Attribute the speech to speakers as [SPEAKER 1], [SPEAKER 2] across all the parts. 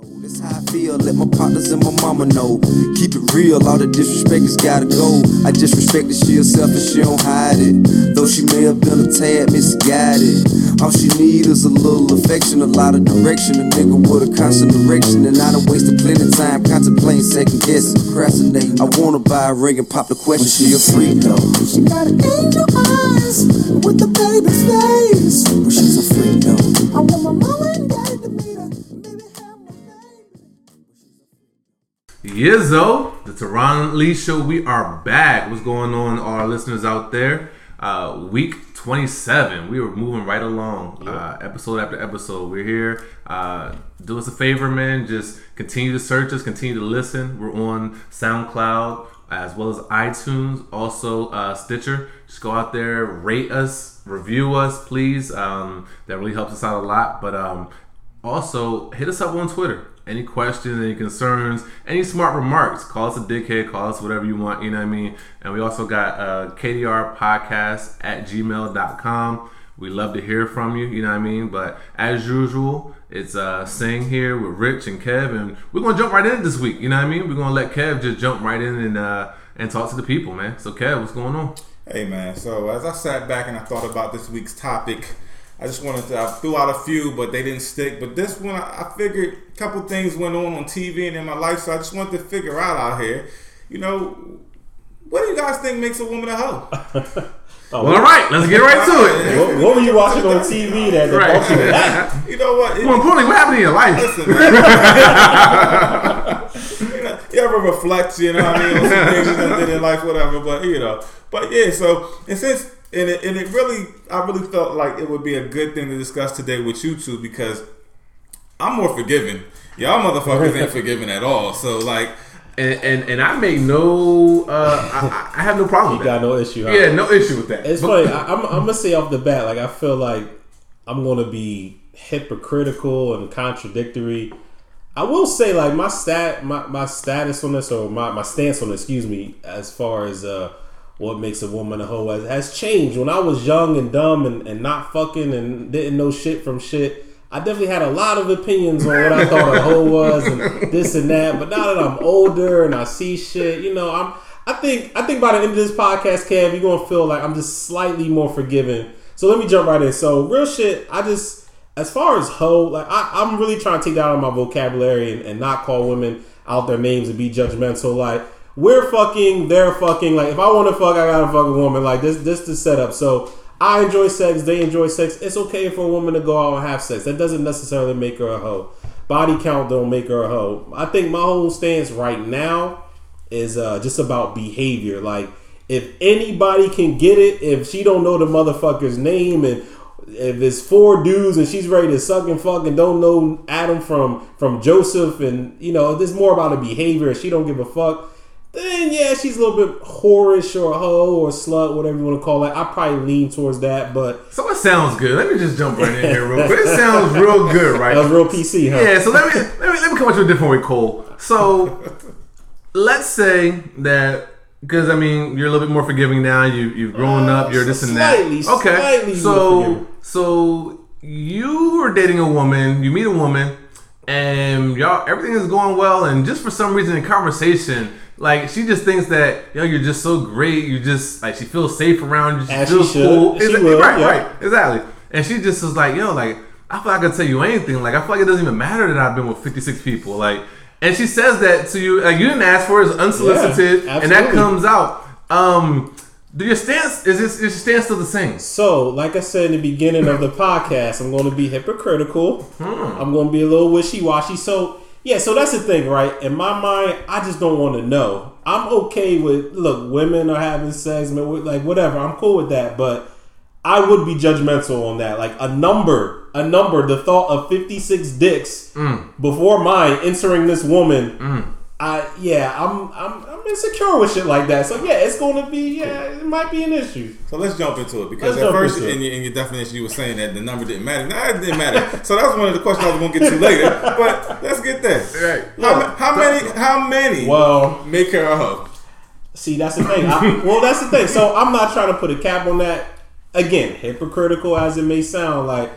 [SPEAKER 1] That's how I feel, let my partners and my mama know. Keep it real, all the disrespect has gotta go. I disrespect that she herself and she don't hide it. Though she may have been a tad misguided. All she need is a little affection, a lot of direction. A nigga with a constant direction. And I done wasted plenty of time contemplating, second guessing, procrastinating. I wanna buy a ring and pop the question, she a freak though.
[SPEAKER 2] She got angel eyes with the baby's face.
[SPEAKER 1] But she's a freak though.
[SPEAKER 2] I want my
[SPEAKER 3] Yizzo, the Teron Lee Show. We are back. What's going on, all our listeners out there? Uh, week 27. We were moving right along, uh, episode after episode. We're here. Uh, do us a favor, man. Just continue to search us, continue to listen. We're on SoundCloud as well as iTunes, also uh, Stitcher. Just go out there, rate us, review us, please. Um, that really helps us out a lot. But um, also, hit us up on Twitter. Any questions, any concerns, any smart remarks, call us a dickhead, call us whatever you want, you know what I mean? And we also got uh, KDR podcast at gmail.com. We love to hear from you, you know what I mean? But as usual, it's uh, Sing here with Rich and Kev, and we're to jump right in this week, you know what I mean? We're to let Kev just jump right in and, uh, and talk to the people, man. So, Kev, what's going on?
[SPEAKER 4] Hey man, so as I sat back and I thought about this week's topic, I just wanted to I threw out a few, but they didn't stick. But this one, I I figured a couple things went on on TV and in my life, so I just wanted to figure out out here, you know, what do you guys think makes a woman a hoe?
[SPEAKER 3] Oh, well, all right, let's get right to it.
[SPEAKER 5] What, what were you watching on TV that, that
[SPEAKER 3] Right.
[SPEAKER 5] you?
[SPEAKER 4] You know what? It-
[SPEAKER 3] More importantly, what happened in your life?
[SPEAKER 4] Listen, man. you, know, you ever reflect, you know what I mean, on some things you did in life, whatever, but you know. But yeah, so and since and it, and it really I really felt like it would be a good thing to discuss today with you two because I'm more forgiving. Y'all motherfuckers ain't forgiving at all. So like
[SPEAKER 3] And, and, and I make no, uh, I, I have no problem
[SPEAKER 5] You
[SPEAKER 3] with
[SPEAKER 5] got
[SPEAKER 3] that.
[SPEAKER 5] no issue. Huh?
[SPEAKER 3] Yeah, no issue with that.
[SPEAKER 5] It's
[SPEAKER 3] But-
[SPEAKER 5] funny. I, I'm, I'm gonna say off the bat, like I feel like I'm gonna be hypocritical and contradictory. I will say, like my stat, my, my status on this, or my, my stance on, it, excuse me, as far as uh, what makes a woman a hoe has, has changed. When I was young and dumb and, and not fucking and didn't know shit from shit, I definitely had a lot of opinions on what I thought a hoe was and this and that. But now that I'm older and I see shit, you know, I'm. I think I think by the end of this podcast, Kev, you're gonna feel like I'm just slightly more forgiving. So let me jump right in. So real shit, I just as far as hoe, like I, I'm really trying to take that out of my vocabulary and, and not call women out their names and be judgmental. Like we're fucking, they're fucking. Like if I want to fuck, I gotta fuck a woman. Like this, this the setup. So I enjoy sex, they enjoy sex. It's okay for a woman to go out and have sex. That doesn't necessarily make her a hoe. Body count don't make her a hoe. I think my whole stance right now is uh, just about behavior. Like if anybody can get it, if she don't know the motherfucker's name and if it's four dudes and she's ready to suck and fuck and don't know Adam from from Joseph and you know there's more about a behavior and she don't give a fuck, then yeah she's a little bit whorish or a hoe or a slut whatever you want to call it. I probably lean towards that, but
[SPEAKER 3] so it sounds good. Let me just jump right in here real quick. It sounds real good, right?
[SPEAKER 5] that was real PC, huh?
[SPEAKER 3] Yeah, so let me, let me let me come at you a different way, Cole. So let's say that because I mean you're a little bit more forgiving now. You you've grown
[SPEAKER 5] Uh,
[SPEAKER 3] up. You're this and that. Okay,
[SPEAKER 5] slightly
[SPEAKER 3] so so you are dating a woman. You meet a woman, and y'all everything is going well. And just for some reason in conversation. Like she just thinks that yo, you're just so great. You just like she feels safe around you. She
[SPEAKER 5] As
[SPEAKER 3] feels
[SPEAKER 5] should.
[SPEAKER 3] cool.
[SPEAKER 5] She
[SPEAKER 3] Exactly,
[SPEAKER 5] will,
[SPEAKER 3] right,
[SPEAKER 5] yeah.
[SPEAKER 3] right, exactly. And she just was like, yo, like I feel like I can tell you anything. Like I feel like it doesn't even matter that I've been with 56 people. Like, and she says that to you. Like you didn't ask for it, it's unsolicited,
[SPEAKER 5] Yeah,
[SPEAKER 3] and that comes out. Um, do your stance is this is your stance still the same?
[SPEAKER 5] So, like I said in the beginning of the podcast, I'm going to be hypocritical.
[SPEAKER 3] Hmm.
[SPEAKER 5] I'm going to be a little wishy washy. So, yeah, so that's the thing, right? In my mind, I just don't want to know. I'm okay with look, women are having sex, like whatever. I'm cool with that, but I would be judgmental on that. Like a number, a number, the thought of 56 dicks mm. before mine entering this woman. Mm. I yeah, I'm I'm insecure with shit like that. So yeah, it's going to be yeah, it might be an issue.
[SPEAKER 4] So let's jump into it because
[SPEAKER 5] Let's
[SPEAKER 4] at first
[SPEAKER 5] into
[SPEAKER 4] in your, in your definition you were saying that the number didn't matter. Nah, it didn't matter. so that was one of the questions I was going to get to later. But let's get there.
[SPEAKER 3] Right.
[SPEAKER 4] How, ma- how many? How many?
[SPEAKER 5] Well,
[SPEAKER 4] make her a hoe.
[SPEAKER 5] See, that's the thing. I, well, that's the thing. So I'm not trying to put a cap on that. Again, hypocritical as it may sound, like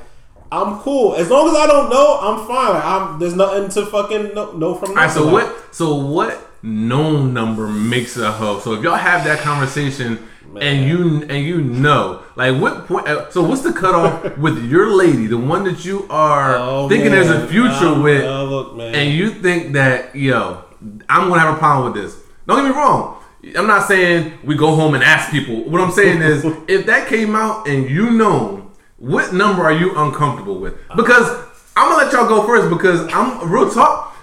[SPEAKER 5] I'm cool as long as I don't know. I'm fine. Like, I'm there's nothing to fucking know, know from.
[SPEAKER 3] All right, so.
[SPEAKER 5] Like,
[SPEAKER 3] what? So what known number makes a hoe? So if y'all have that conversation and you and you know, like what point? So what's the cutoff with your lady, the one that you are
[SPEAKER 5] Oh,
[SPEAKER 3] thinking there's a future
[SPEAKER 5] Um,
[SPEAKER 3] with,
[SPEAKER 5] look,
[SPEAKER 3] and you think that yo, I'm gonna have a problem with this? Don't get me wrong. I'm not saying we go home and ask people. What I'm saying is, if that came out and you know, what number are you uncomfortable with? Because I'm gonna let y'all go first because I'm real talk.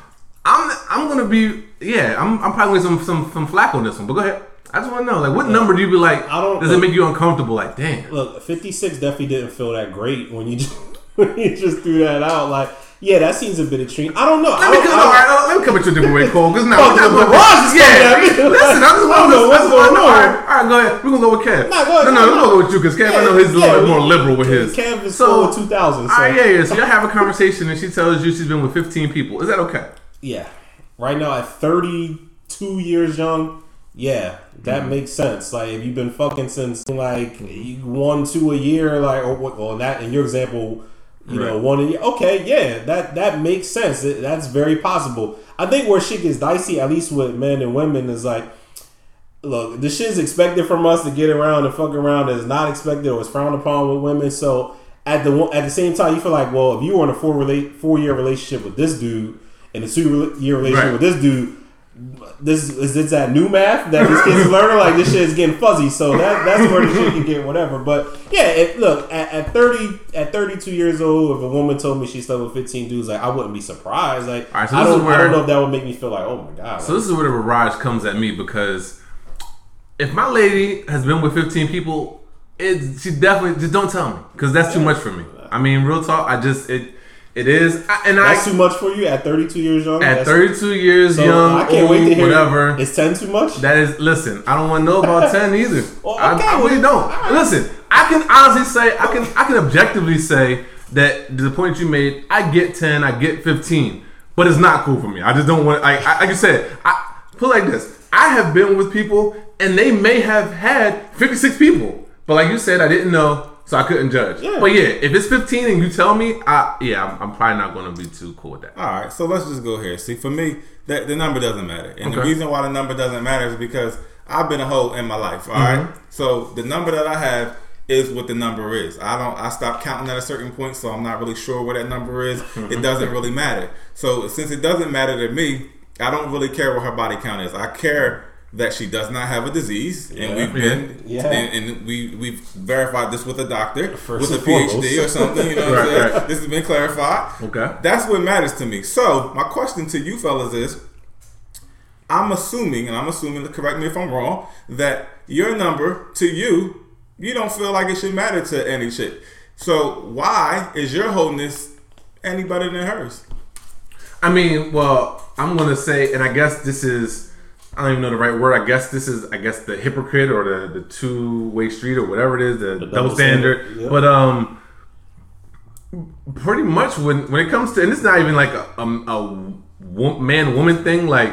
[SPEAKER 3] I'm I'm gonna be yeah. I'm I'm probably gonna some some some flack on this one. But go ahead. I just want to know like what number do you be like?
[SPEAKER 5] I don't-
[SPEAKER 3] Does it make you uncomfortable? Like damn.
[SPEAKER 5] Look, 56 definitely didn't feel that great when you just, when you just threw that out. Like, yeah, that seems a bit extreme. I don't know.
[SPEAKER 3] Let me, come,
[SPEAKER 5] don't-
[SPEAKER 3] right, let me come at you a different way, Cole. Because now,
[SPEAKER 5] the barrage is coming
[SPEAKER 3] yeah.
[SPEAKER 5] at me.
[SPEAKER 3] Listen, I just want
[SPEAKER 5] don't know what's going on.
[SPEAKER 3] right, all right, go ahead. We're gonna go with Kev.
[SPEAKER 5] Nah, go ahead,
[SPEAKER 3] No, no, we're gonna go with you because Kev, I know he's a little
[SPEAKER 5] Yeah,
[SPEAKER 3] bit more liberal with his.
[SPEAKER 5] Kev is
[SPEAKER 3] so,
[SPEAKER 5] so, 2000. So,
[SPEAKER 3] all right, yeah, yeah. So y'all have a conversation and she tells you she's been with 15 people. Is that okay?
[SPEAKER 5] yeah. Right now, at 32 years young, yeah, that
[SPEAKER 3] Mm-hmm.
[SPEAKER 5] makes sense. Like, if you've been fucking since like one, two a year, like, or what, well, that in your example, you know, one a year. Okay, yeah, that that makes sense. It- that's very possible. I think where shit gets dicey, at least with men and women, is like, look, this shit's expected from us to get around and fuck around. Is not expected or is frowned upon with women. So at the at the same time, you feel like, well, if you were in a four relate four year relationship with this dude and a two year relationship
[SPEAKER 3] Right.
[SPEAKER 5] with this dude. This is this that new math that these kids learning. Like this shit is getting fuzzy, so that that's where the shit can get whatever. But yeah, it, look at, at thirty at thirty two years old, if a woman told me she slept with fifteen dudes, like I wouldn't be surprised. Like
[SPEAKER 3] right, so
[SPEAKER 5] I don't I don't know if that would make me feel like oh my god.
[SPEAKER 3] So this is where the barrage comes at me because if my lady has been with 15 people, it she definitely just don't tell me because that's too much for me. I mean, real talk. I just it it is, I, and
[SPEAKER 5] That's
[SPEAKER 3] I
[SPEAKER 5] too much for you at 32 years young.
[SPEAKER 3] at 32 years
[SPEAKER 5] so
[SPEAKER 3] young,
[SPEAKER 5] I can't
[SPEAKER 3] old,
[SPEAKER 5] wait to hear.
[SPEAKER 3] whatever.
[SPEAKER 5] Is 10 too much?
[SPEAKER 3] That is, listen. I don't want to know about ten either.
[SPEAKER 5] Well, okay,
[SPEAKER 3] I really don't.
[SPEAKER 5] right.
[SPEAKER 3] Listen, I can honestly say, I can, I can objectively say that the point you made, I get ten, I get fifteen, but it's not cool for me. I just don't want. I, I like you said, I put it like this. I have been with people, and they may have had fifty six people, but like you said, I didn't know. So I couldn't judge.
[SPEAKER 5] Yeah.
[SPEAKER 3] But yeah, if it's 15 and you tell me, I yeah, I'm, I'm probably not going to be too cool with that.
[SPEAKER 4] All right, so let's just go here. See, for me, that the number doesn't matter, and the reason why the number doesn't matter is because I've been a hoe in my life. All right,
[SPEAKER 3] Mm-hmm.
[SPEAKER 4] so the number that I have is what the number is. I don't. I stopped counting at a certain point, so I'm not really sure what that number is.
[SPEAKER 3] Mm-hmm.
[SPEAKER 4] It doesn't really matter. So since it doesn't matter to me, I don't really care what her body count is. I care that she does not have a disease, and we've been,
[SPEAKER 5] Yeah.
[SPEAKER 4] and, and we we've verified this with a doctor,
[SPEAKER 5] First
[SPEAKER 4] with a
[SPEAKER 5] and foremost.
[SPEAKER 4] PhD or something. You know what I'm
[SPEAKER 3] Right,
[SPEAKER 4] saying?
[SPEAKER 3] right.
[SPEAKER 4] This has been clarified.
[SPEAKER 3] Okay.
[SPEAKER 4] That's what matters to me. So, my question to you fellas is I'm assuming, and I'm assuming, to correct me if I'm wrong, that your number to you, you don't feel like it should matter to any chick. So, why is your wholeness any better than hers?
[SPEAKER 3] I mean, well, I'm gonna say, and I guess this is I don't even know the right word. I guess this is I guess the hypocrite or the, the two way street or whatever it is, the, double,
[SPEAKER 5] double
[SPEAKER 3] standard.
[SPEAKER 5] standard, yeah.
[SPEAKER 3] But um pretty much when when it comes to and it's not even like a, a, a man woman thing, like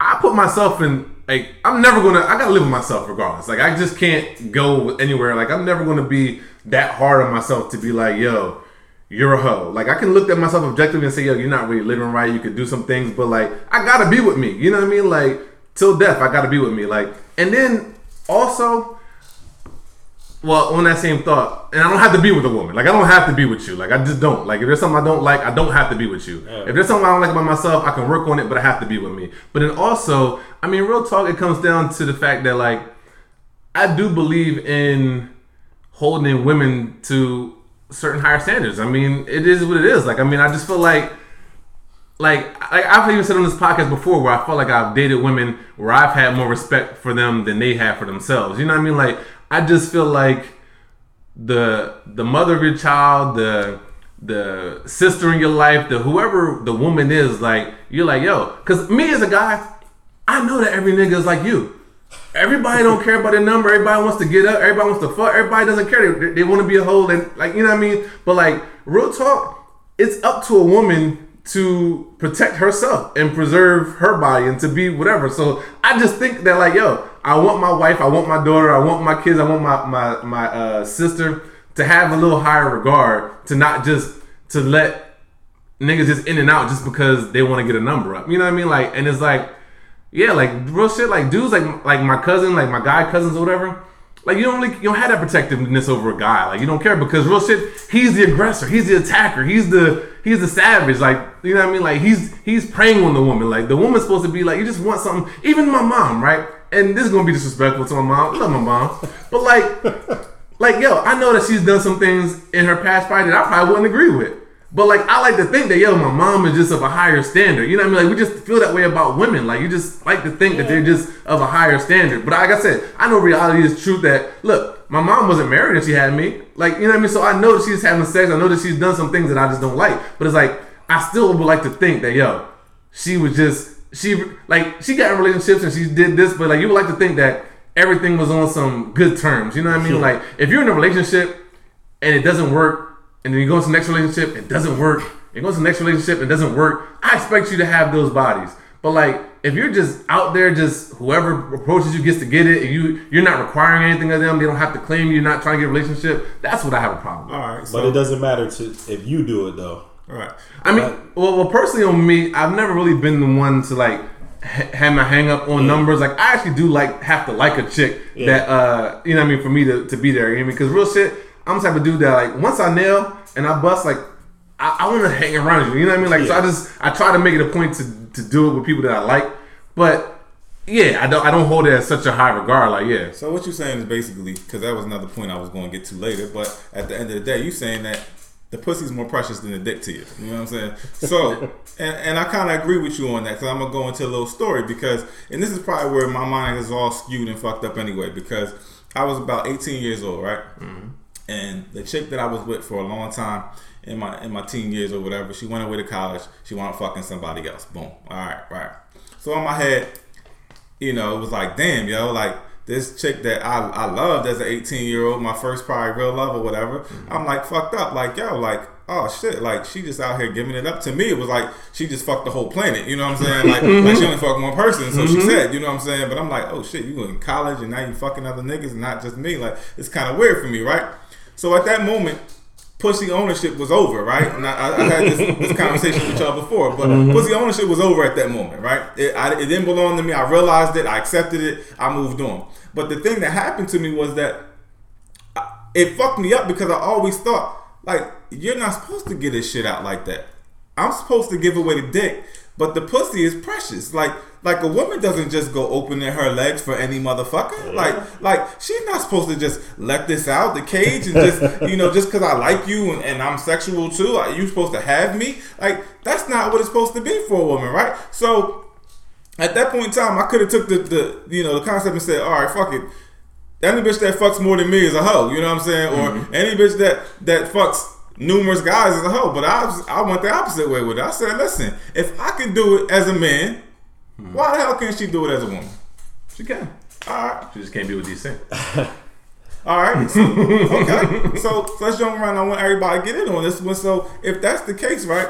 [SPEAKER 3] I put myself in like I'm never gonna I gotta live with myself regardless. Like I just can't go anywhere. Like I'm never gonna be that hard on myself to be like, yo, you're a hoe. Like I can look at myself objectively and say, yo, you're not really living right. You could do some things, but like I gotta be with me. You know what I mean? Like till death, I gotta be with me. Like and then also well, on that same thought, and I don't have to be with a woman. Like I don't have to be with you. Like I just don't. Like if there's something I don't like, I don't have to be with you. If there's something I don't like about myself, I can work on it, but I have to be with me. But then also, I mean, real talk, it comes down to the fact that like I do believe in holding women to certain higher standards. I mean, it is what it is. Like I mean, I just feel like like like I've even said on this podcast before where I felt like I've dated women where I've had more respect for them than they have for themselves. You know what I mean? Like I just feel like the the mother of your child, the the sister in your life, the whoever the woman is, like you're like yo, because me as a guy, I know that every nigga is like you. Everybody don't care about their number. Everybody wants to get up. Everybody wants to fuck. Everybody doesn't care. They, they want to be a hoe. And like you know what I mean. But like real talk, it's up to a woman to protect herself and preserve her body and to be whatever. So I just think that like yo, I want my wife, I want my daughter, I want my kids, I want my my my uh, sister to have a little higher regard to not just to let niggas just in and out just because they want to get a number up. You know what I mean? Like, and it's like, yeah, like real shit. Like dudes, like like my cousin, like my guy cousins or whatever. Like you don't really, you don't have that protectiveness over a guy. Like you don't care because real shit. He's the aggressor. He's the attacker. He's the he's the savage. Like you know what I mean. Like he's he's preying on the woman. Like the woman's supposed to be like you just want something. Even my mom, right? And this is gonna be disrespectful to my mom. I love my mom, but like like yo, I know that she's done some things in her past fight that I probably wouldn't agree with. But like I like to think that yo, my mom is just of a higher standard. You know what I mean? Like we just feel that way about women. Like you just like to think that they're just of a higher standard. But like I said, I know reality is truth that look, my mom wasn't married and she had me. Like, you know what I mean? So I know that she's having sex. I know that she's done some things that I just don't like. But it's like I still would like to think that yo, she was just she like she got in relationships and she did this, but like you would like to think that everything was on some good terms. You know what I mean? Like if you're in a relationship and it doesn't work, and then you go into the next relationship, it doesn't work. It goes to the next relationship, it doesn't work. I expect you to have those bodies. But like if you're just out there, just whoever approaches you gets to get it, and you you're not requiring anything of them, they don't have to claim you, you're not trying to get a relationship. That's what I have a problem with.
[SPEAKER 4] All right,
[SPEAKER 5] But it doesn't matter to if you do it though.
[SPEAKER 4] all right.
[SPEAKER 3] I mean, well, well, personally on me, I've never really been the one to like ha- have my hang up on numbers. Like I actually do like have to like a chick that uh you know what I mean for me to, to be there. You know what I mean? Because real shit, I'm the type of dude that like once I nail and I bust, like I, I want to hang around you. You know what I mean? Like so, I just I try to make it a point to to do it with people that I like, but. Yeah, I don't. I don't hold it as such a high regard. Like, yeah,
[SPEAKER 4] So what you're saying is basically because that was another point I was going to get to later. But at the end of the day, you saying that the pussy's more precious than the dick to you. You know what I'm saying? So, and, and I kind of agree with you on that because I'm gonna go into a little story because, and this is probably where my mind is all skewed and fucked up anyway because I was about 18 years old, right? Mm-hmm. And the chick that I was with for a long time in my in my teen years or whatever, she went away to college. She wanted fucking somebody else. Boom. All right, right. So in my head, you know, it was like, damn, yo, like this chick that I, I loved as an 18 year old, my first probably real love or whatever, mm-hmm. I'm like fucked up. Like, yo, like, oh shit, like she just out here giving it up to me. It was like she just fucked the whole planet, you know what I'm saying? Like, like she only fucked one person, so she mm-hmm. said, you know what I'm saying? But I'm like, oh shit, you went in college and now you fucking other niggas and not just me. Like, it's kind of weird for me, right? So at that moment, pussy ownership was over, right? And I, I, had this, this conversation with y'all before, but mm-hmm. pussy ownership was over at that moment, right? It, I, it didn't belong to me. I realized it. I accepted it. I moved on. But the thing that happened to me was that I- it fucked me up because I always thought, like, you're not supposed to get this shit out like that. I'm supposed to give away the dick, but the pussy is precious. Like, like a woman doesn't just go opening her legs for any motherfucker. Like, like she's not supposed to just let this out the cage and just, you know, just because I like you and, and I'm sexual too, are you supposed to have me? Like, that's not what it's supposed to be for a woman, right? So, at that point in time, I could have took the, the you know the concept and said, all right, fuck it. Any bitch that fucks more than me is a hoe. You know what I'm saying? Or mm-hmm. any bitch that that fucks numerous guys as a whole. But I was, I went the opposite way with it. I said, listen, if I can do it as a man, hmm. why the hell can't she do it as a woman?
[SPEAKER 3] she can.
[SPEAKER 4] All right.
[SPEAKER 3] She just can't be with things.
[SPEAKER 4] All right. So, okay. So, so let's jump around. I want everybody to get in on this one. So if that's the case, right?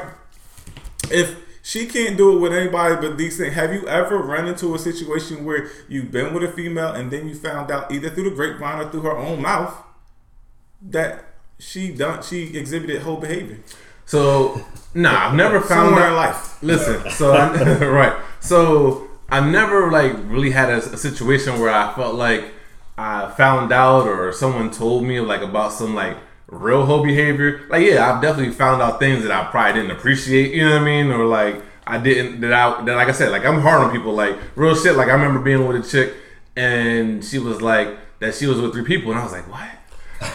[SPEAKER 4] If she can't do it with anybody but decent, have you ever run into a situation where you've been with a female and then you found out either through the grapevine or through her own mouth that she done she exhibited whole behavior
[SPEAKER 3] So, nah, I've never found
[SPEAKER 4] somewhere
[SPEAKER 3] out.
[SPEAKER 4] life?
[SPEAKER 3] Listen, so I, right, so I've never like really had a, a situation where I felt like I found out or someone told me like about some like real hoe behavior. Like, yeah, I've definitely found out things that I probably didn't appreciate. You know what I mean? Or like I didn't that I that like I said like I'm hard on people. Like real shit. Like I remember being with a chick and she was like that she was with three people and I was like what.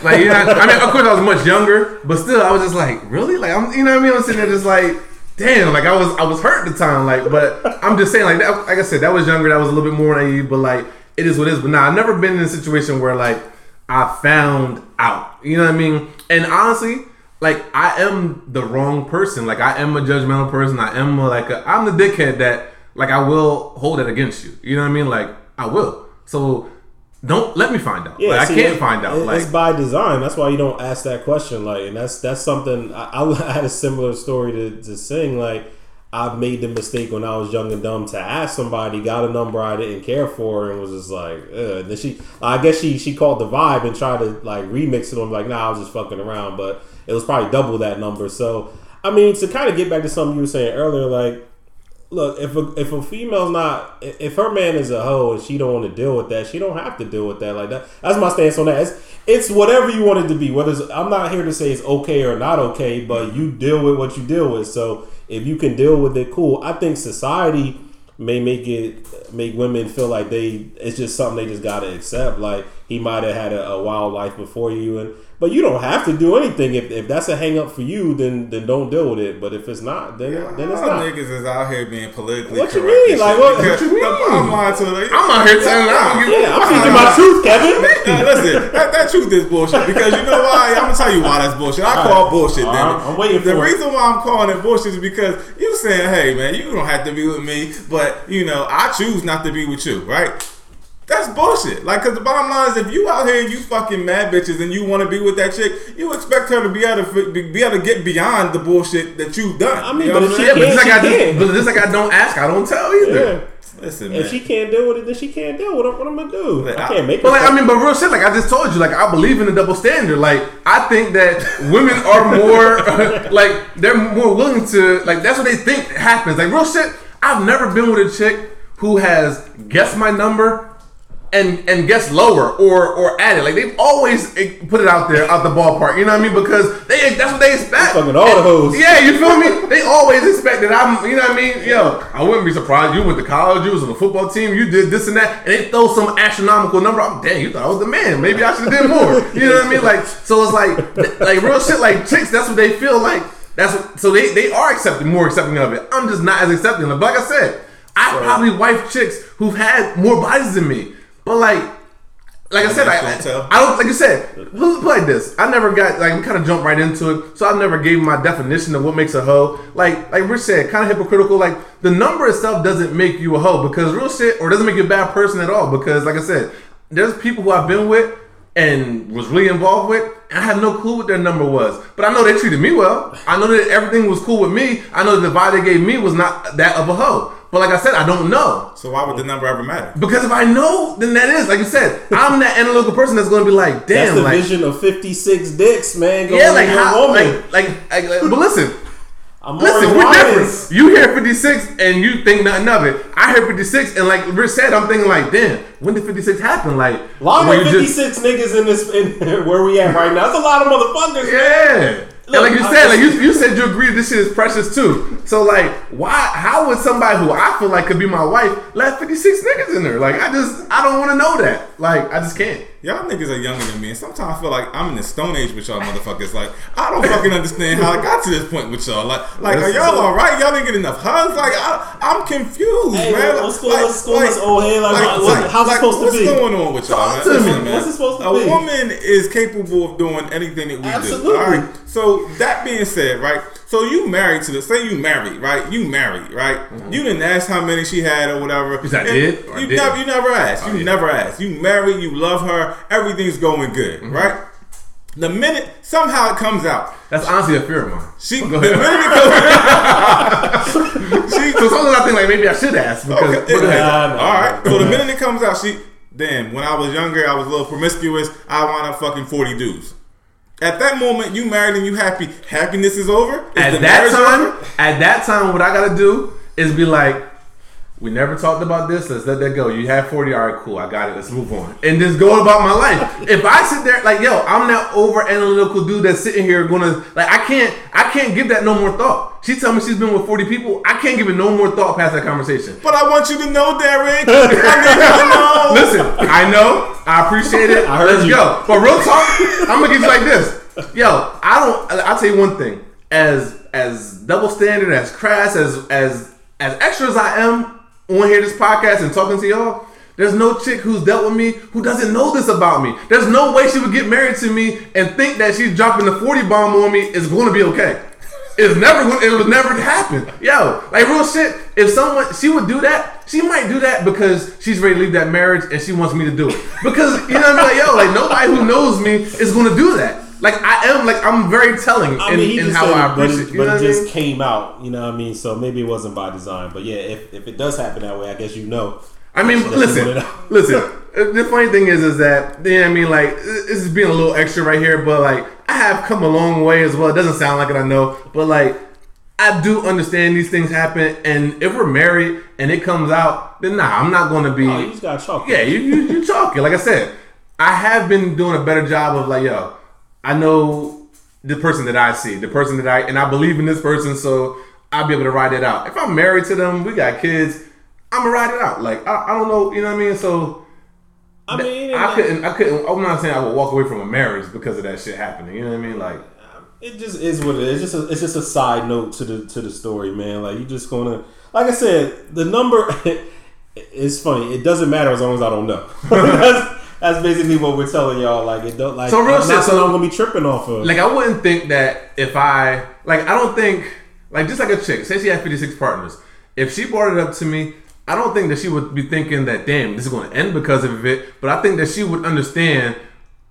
[SPEAKER 3] Like, know, I mean, of course, I was much younger, but still, I was just like, really? Like, I'm, you know what I mean? I'm sitting there just like, damn, like I was, I was hurt at the time. Like, but I'm just saying, like, that, like I said, that was younger. That was a little bit more naive, but like, it is what it is. But now, I've never been in a situation where like I found out. You know what I mean? And honestly, like, I am the wrong person. Like, I am a judgmental person. I am a, like, I'm the dickhead that like I will hold it against you. You know what I mean? Like, I will. So. Don't let me find out. like,
[SPEAKER 5] see,
[SPEAKER 3] I can't
[SPEAKER 5] it-
[SPEAKER 3] find out.
[SPEAKER 5] it-
[SPEAKER 3] like,
[SPEAKER 5] it's by design. That's why you don't ask that question. Like, and that's that's something. I, I had a similar story to, to sing. Like, I made the mistake when I was young and dumb to ask somebody, got a number I didn't care for, and was just like, Ugh. And then she, I guess she she called the vibe and tried to like remix it on like, nah, I was just fucking around, but it was probably double that number. So I mean, to kind of get back to something you were saying earlier, like look, if a if a female's not if her man is a hoe and she don't want to deal with that, she don't have to deal with that. Like that. That's my stance on that. It's, it's whatever you want it to be. Whether I'm not here to say it's okay or not okay, but you deal with what you deal with. So if you can deal with it, cool. I think society may make it make women feel like they it's just something they just gotta accept. Like he might have had a, a wild life before you and but you don't have to do anything. If, if that's a hang up for you, then then don't deal with it. But if it's not, then then it's
[SPEAKER 4] Y'all
[SPEAKER 5] not.
[SPEAKER 4] niggas is out here being politically
[SPEAKER 5] What you
[SPEAKER 4] correct
[SPEAKER 5] mean?
[SPEAKER 4] and
[SPEAKER 5] Like,
[SPEAKER 4] shit
[SPEAKER 5] what-
[SPEAKER 4] because
[SPEAKER 5] what you
[SPEAKER 4] the
[SPEAKER 5] mean?
[SPEAKER 4] bottom line to it,
[SPEAKER 3] I'm out here telling you.
[SPEAKER 5] Yeah, I'm speaking my truth, Kevin.
[SPEAKER 4] Nah, listen, that, that truth is bullshit because you know why? I'm gonna tell you why that's bullshit. I
[SPEAKER 5] All
[SPEAKER 4] call
[SPEAKER 5] right.
[SPEAKER 4] bullshit.
[SPEAKER 5] All
[SPEAKER 4] Then
[SPEAKER 5] right, I'm waiting
[SPEAKER 4] the
[SPEAKER 5] for it.
[SPEAKER 4] reason why I'm calling it bullshit is because you saying, "Hey, man, you don't have to be with me," but you know, I choose not to be with you, right? That's bullshit. Like, cause the bottom line is, if you out here and you fucking mad bitches and you want to be with that chick, you expect her to be able to be be able to get beyond the bullshit that you've done.
[SPEAKER 5] I mean,
[SPEAKER 4] You know
[SPEAKER 5] but
[SPEAKER 4] what
[SPEAKER 3] Yeah, but just like I just, but just like I don't ask, I don't tell either.
[SPEAKER 5] Yeah.
[SPEAKER 4] Listen, man.
[SPEAKER 5] If she can't deal with it, then she can't deal with it. What I'm gonna do?
[SPEAKER 4] Like,
[SPEAKER 5] I
[SPEAKER 4] I-
[SPEAKER 5] can't make.
[SPEAKER 3] But like, I mean, but real shit. Like I just told you, like I believe in the double standard. Like I think that women are more, like they're more willing to, like that's what they think happens. Like real shit. I've never been with a chick who has guessed my number and and guessed lower or or added. Like they've always put it out there, out the ballpark. You know what I mean? Because they that's what they expect.
[SPEAKER 5] Fucking all the hoes.
[SPEAKER 3] Yeah, you feel me? They always expect that I'm, you know what I mean? Yo, I wouldn't be surprised. You went to college, you was on the football team, you did this and that, and they throw some astronomical number. I'm dang, you thought I was the man. Maybe I should have did more. You know what I mean? Like, so it's like, like real shit. Like chicks, that's what they feel like. That's what. So they they are accepting more accepting of it. I'm just not as accepting. But like I said, I probably wife chicks who've had more bodies than me, but like. Like I said, I,
[SPEAKER 4] Don't.
[SPEAKER 3] I don't like you said. Put like this. I never got like we kind of jumped right into it, so I never gave my definition of what makes a hoe. Like like Rich said, kind of hypocritical. Like the number itself doesn't make you a hoe because real shit, or doesn't make you a bad person at all. Because like I said, there's people who I've been with and was really involved with, and I have no clue what their number was. But I know they treated me well. I know that everything was cool with me. I know the vibe they gave me was not that of a hoe. But like I said, I don't know.
[SPEAKER 4] So why would the number ever matter?
[SPEAKER 3] Because if I know, then that is like you said. I'm that analytical person that's going to be like,
[SPEAKER 5] That's
[SPEAKER 3] damn,
[SPEAKER 5] the
[SPEAKER 3] like,
[SPEAKER 5] vision of 56 dicks, man. Going
[SPEAKER 3] yeah, like how,
[SPEAKER 5] woman.
[SPEAKER 3] like, like, like, like, but listen,
[SPEAKER 5] I'm
[SPEAKER 3] listen,
[SPEAKER 5] Maury
[SPEAKER 3] we're
[SPEAKER 5] Lyons.
[SPEAKER 3] different. You hear 56 and you think nothing of it. I hear 56 and like Rich said, I'm thinking like, damn, when did 56 happen? Like,
[SPEAKER 5] A lot
[SPEAKER 3] when
[SPEAKER 5] of
[SPEAKER 3] just-
[SPEAKER 5] 56 niggas in this in where we at right now. That's a lot of motherfuckers.
[SPEAKER 3] Yeah.
[SPEAKER 5] Look,
[SPEAKER 3] like you
[SPEAKER 5] I
[SPEAKER 3] said, like you, you said, you agree this shit is precious too. So like, why? How would somebody who I feel like could be my wife let fifty six niggas in there? Like, I just, I don't want to know that. Like, I just can't.
[SPEAKER 4] Y'all niggas are younger than me, and sometimes I feel like I'm in the stone age with y'all motherfuckers. Like I don't fucking understand how I got to this point with y'all. Like, like are y'all all right? Y'all didn't get enough hugs. Like I, I'm confused,
[SPEAKER 5] Hey,
[SPEAKER 4] man.
[SPEAKER 5] what's
[SPEAKER 4] like,
[SPEAKER 5] going- what's going- what's old head? Like, what- what- how's it supposed to
[SPEAKER 4] what's
[SPEAKER 5] be?
[SPEAKER 4] going on with y'all, man?
[SPEAKER 3] to me.
[SPEAKER 4] Listen, man.
[SPEAKER 5] What's it supposed to
[SPEAKER 4] a
[SPEAKER 5] be?
[SPEAKER 4] A woman is capable of doing anything that we
[SPEAKER 5] Absolutely.
[SPEAKER 4] do. All right. So that being said, right? So you married to the say you married, right? You married, right? You didn't ask how many she had or whatever.
[SPEAKER 3] You said I did
[SPEAKER 4] You
[SPEAKER 3] didn't?
[SPEAKER 4] never, you never asked. You
[SPEAKER 3] yeah.
[SPEAKER 4] never asked. You married. You love her. Everything's going good,
[SPEAKER 3] Mm-hmm.
[SPEAKER 4] right? The minute somehow it comes out,
[SPEAKER 3] That's honestly a fear of mine.
[SPEAKER 4] she
[SPEAKER 3] Go
[SPEAKER 4] the minute it comes, out she
[SPEAKER 3] So sometimes I think like maybe I should ask because.
[SPEAKER 4] Okay,
[SPEAKER 3] but go ahead.
[SPEAKER 5] Nah, nah,
[SPEAKER 4] all right.
[SPEAKER 5] nah.
[SPEAKER 4] So the minute it comes out, she damn. When I was younger, I was a little promiscuous. I wound up fucking forty dudes. At that moment, you married and you happy. Happiness is over. Is
[SPEAKER 3] At that time,
[SPEAKER 4] over?
[SPEAKER 3] at that time, what I gotta do is be like, we never talked about this. Let's let that go. You had forty. All right, cool. I got it. Let's move on and just go about my life. If I sit there like, yo, I'm that over analytical dude that's sitting here gonna like, I can't, I can't give that no more thought. She tell me she's been with forty people. I can't give it no more thought past that conversation.
[SPEAKER 4] But I want you to know, Derek. I need you to know.
[SPEAKER 3] Listen, I know, I appreciate it.
[SPEAKER 5] I heard
[SPEAKER 3] Let's
[SPEAKER 5] you.
[SPEAKER 3] go. But real talk, I'm gonna get you like this. Yo, I don't. I'll tell you one thing. As as double standard, as crass, as as as extra as I am on here, this podcast and talking to y'all. There's no chick who's dealt with me who doesn't know this about me. There's no way she would get married to me and think that she's dropping the 40 bomb on me is going to be okay. It's never going. It would never happen. Yo, like real shit. If someone she would do that, she might do that because she's ready to leave that marriage and she wants me to do it. Because you know what I mean? Like yo, like nobody who knows me is going to do that. like I am like I'm very telling
[SPEAKER 5] I
[SPEAKER 3] in,
[SPEAKER 5] mean,
[SPEAKER 3] in
[SPEAKER 5] just
[SPEAKER 3] how I
[SPEAKER 5] it, but it, but
[SPEAKER 3] know
[SPEAKER 5] it just
[SPEAKER 3] mean?
[SPEAKER 5] came out. You know what I mean? So maybe it wasn't by design. But yeah, if, if it does happen that way, I guess you know.
[SPEAKER 3] I mean, listen, listen. The funny thing is, is that yeah, I mean, like this is being a little extra right here, but like I have come a long way as well. It doesn't sound like it, I know, but like I do understand these things happen, and if we're married and it comes out, then nah, I'm not going to be.
[SPEAKER 5] Oh, you just got chalk.
[SPEAKER 3] Yeah, you you, you talking. Like I said, I have been doing a better job of like, yo, I know the person that I see, the person that I, and I believe in this person, so I'll be able to ride it out. If I'm married to them, we got kids, I'm gonna ride it out. Like I, I don't know, you know what I mean? So
[SPEAKER 5] I mean,
[SPEAKER 3] I couldn't, I couldn't. I'm not saying I would walk away from a marriage because of that shit happening. You know what I mean? Like,
[SPEAKER 5] it just is what it is. It's just a, it's just a side note to the to the story, man. Like you just gonna, like I said, the number. it's funny. It doesn't matter as long as I don't know. that's, that's basically what we're telling y'all. Like it don't like.
[SPEAKER 3] So real shit, so-
[SPEAKER 5] I'm gonna be tripping off of.
[SPEAKER 3] like I wouldn't think that if I like I don't think like just like a chick say she had 56 partners if she brought it up to me I don't think that she would be thinking that damn this is going to end because of it but I think that she would understand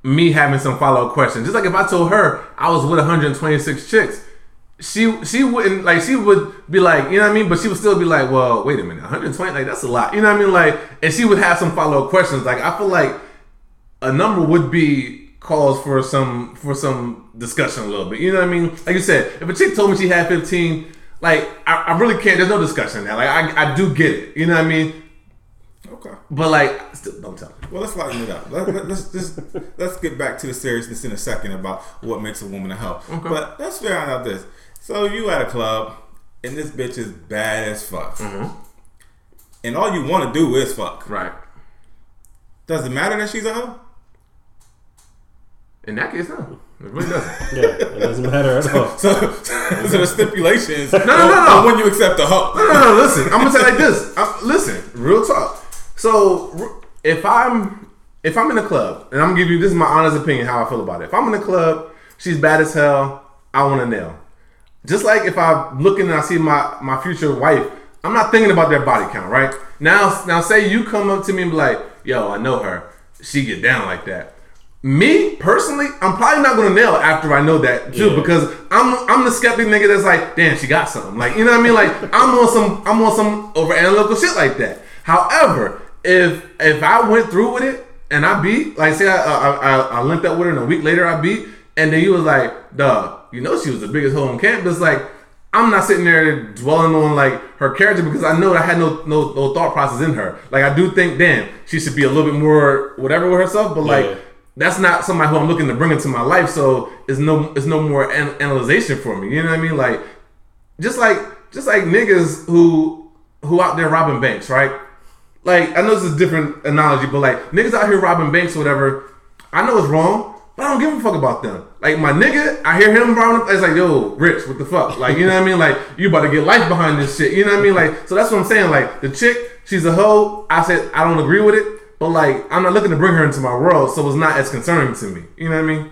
[SPEAKER 3] me having some follow-up questions. Just like if I told her I was with 126 chicks she she wouldn't like she would be like you know what I mean? But she would still be like well wait a minute 120 like that's a lot. You know what I mean? Like and she would have some follow-up questions. Like I feel like a number would be cause for some for some discussion a little bit. You know what I mean? Like you said, if a chick told me she had 15, like I, I really can't. There's no discussion now. Like I, I do get it. You know what I mean?
[SPEAKER 4] Okay.
[SPEAKER 3] But like, still don't tell me.
[SPEAKER 4] Well, let's lighten it up. Let, let, let's just let's get back to the seriousness in a second about what makes a woman a hoe. Okay. But let's figure out this. So you at a club and this bitch is bad as fuck, mm-hmm. and all you want to do is fuck.
[SPEAKER 3] Right.
[SPEAKER 4] Does it matter that she's a hoe?
[SPEAKER 3] In that case, no. It really doesn't.
[SPEAKER 5] yeah, it doesn't matter at all.
[SPEAKER 4] So, so the stipulations
[SPEAKER 3] no, no, no,
[SPEAKER 4] no. when you accept the hoe.
[SPEAKER 3] no, no, no. Listen, I'm gonna say like this. i listen, real talk. So if I'm if I'm in a club, and I'm gonna give you this is my honest opinion how I feel about it. If I'm in a club, she's bad as hell. I want to nail. Just like if I'm looking and I see my my future wife, I'm not thinking about their body count, right? Now, now say you come up to me and be like, "Yo, I know her. She get down like that." Me personally, I'm probably not gonna nail it after I know that too,
[SPEAKER 5] Yeah.
[SPEAKER 3] because I'm I'm the skeptic nigga that's like, damn, she got something. Like, you know what I mean? Like, I'm on some I'm on some over analytical shit like that. However, if if I went through with it and I beat, like, say I I, I, I linked up with her and a week later I beat, and then you was like, duh, you know she was the biggest hoe on campus, like. I'm not sitting there dwelling on like her character because I know that I had no, no no thought process in her. Like I do think, damn, she should be a little bit more whatever with herself. But like
[SPEAKER 5] Yeah.
[SPEAKER 3] That's not somebody who I'm looking to bring into my life. So it's no it's no more an- analyzation for me. You know what I mean? Like just like just like niggas who who out there robbing banks, right? Like I know this is a different analogy, but like niggas out here robbing banks or whatever. I know it's wrong, but I don't give a fuck about them. Like my nigga, I hear him robbing. It's like yo, Rich, what the fuck? Like you know what I mean? Like you about to get life behind this shit. You know what I mean? Like so that's what I'm saying. Like the chick, she's a hoe. I said I don't agree with it, but like I'm not looking to bring her into my world, so it's not as concerning to me. You know what I mean?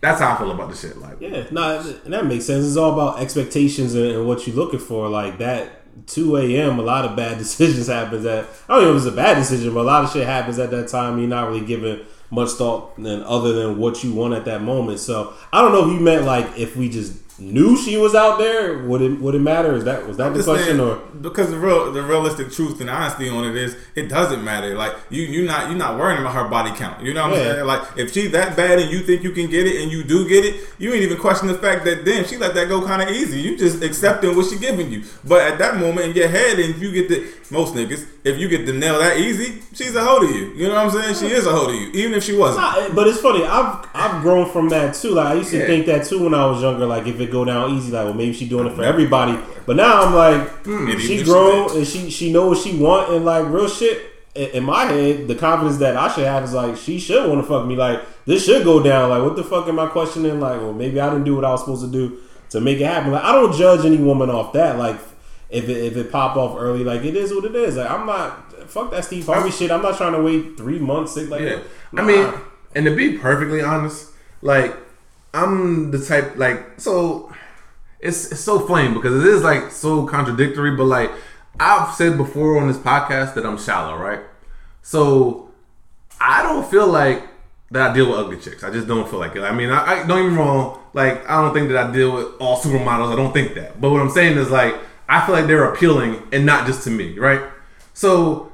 [SPEAKER 3] That's how I feel about the shit. Like
[SPEAKER 5] Yeah, no, and that makes sense. It's all about expectations and, and what you're looking for. Like that 2 a.m. A lot of bad decisions happens at. I don't know if it's a bad decision, but a lot of shit happens at that time. You're not really giving much thought than other than what you want at that moment. So I don't know if you meant like if we just knew she was out there, would it would it matter? Is that was that the question
[SPEAKER 4] saying,
[SPEAKER 5] or?
[SPEAKER 4] because the real the realistic truth and honesty on it is it doesn't matter. Like you you not you not worrying about her body count. You know what I'm
[SPEAKER 5] Yeah.
[SPEAKER 4] saying? Like if she's that bad and you think you can get it and you do get it, you ain't even question the fact that then she let that go kind of easy. You just accepting what she giving you. But at that moment in your head, and if you get the most niggas, if you get the nail that easy, she's a hoe to you. You know what I'm saying? She is a hoe to you, even if she wasn't.
[SPEAKER 5] Nah, but it's funny. I've I've grown from that too. Like I used to
[SPEAKER 3] Yeah.
[SPEAKER 5] think that too when I was younger. Like if it go down easy, like well maybe she doing it for everybody. But now I'm like,
[SPEAKER 4] hmm, even
[SPEAKER 5] she grown
[SPEAKER 4] did.
[SPEAKER 5] and she she know what she want and like real shit. In in my head, the confidence that I should have is like she should want to fuck me. Like this should go down. Like what the fuck am I questioning? Like well maybe I didn't do what I was supposed to do to make it happen. Like I don't judge any woman off that. Like if it, if it pop off early, like it is what it is. Like I'm not fuck that Steve Harvey shit. I'm not trying to wait three months. Six, like
[SPEAKER 3] Yeah,
[SPEAKER 5] nah.
[SPEAKER 3] I mean, and to be perfectly honest, like I'm the type like so. It's it's so flame because it is like so contradictory, but like I've said before on this podcast that I'm shallow, right? So I don't feel like that I deal with ugly chicks. I just don't feel like it. I mean, I, I don't even wrong. Like, I don't think that I deal with all supermodels. I don't think that. But what I'm saying is like, I feel like they're appealing and not just to me, right? So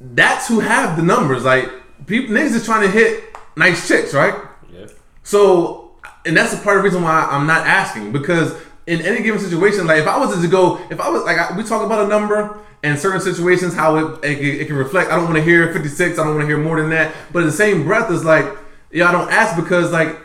[SPEAKER 3] that's who have the numbers. Like, people niggas is trying to hit nice chicks, right?
[SPEAKER 5] Yeah.
[SPEAKER 3] So, and that's the part of the reason why I'm not asking because in any given situation, like if I was to go, if I was like I, we talk about a number and certain situations how it it, can- it can reflect. I don't want to hear 56. I don't want to hear more than that. But in the same breath, it's like yeah, I don't ask because like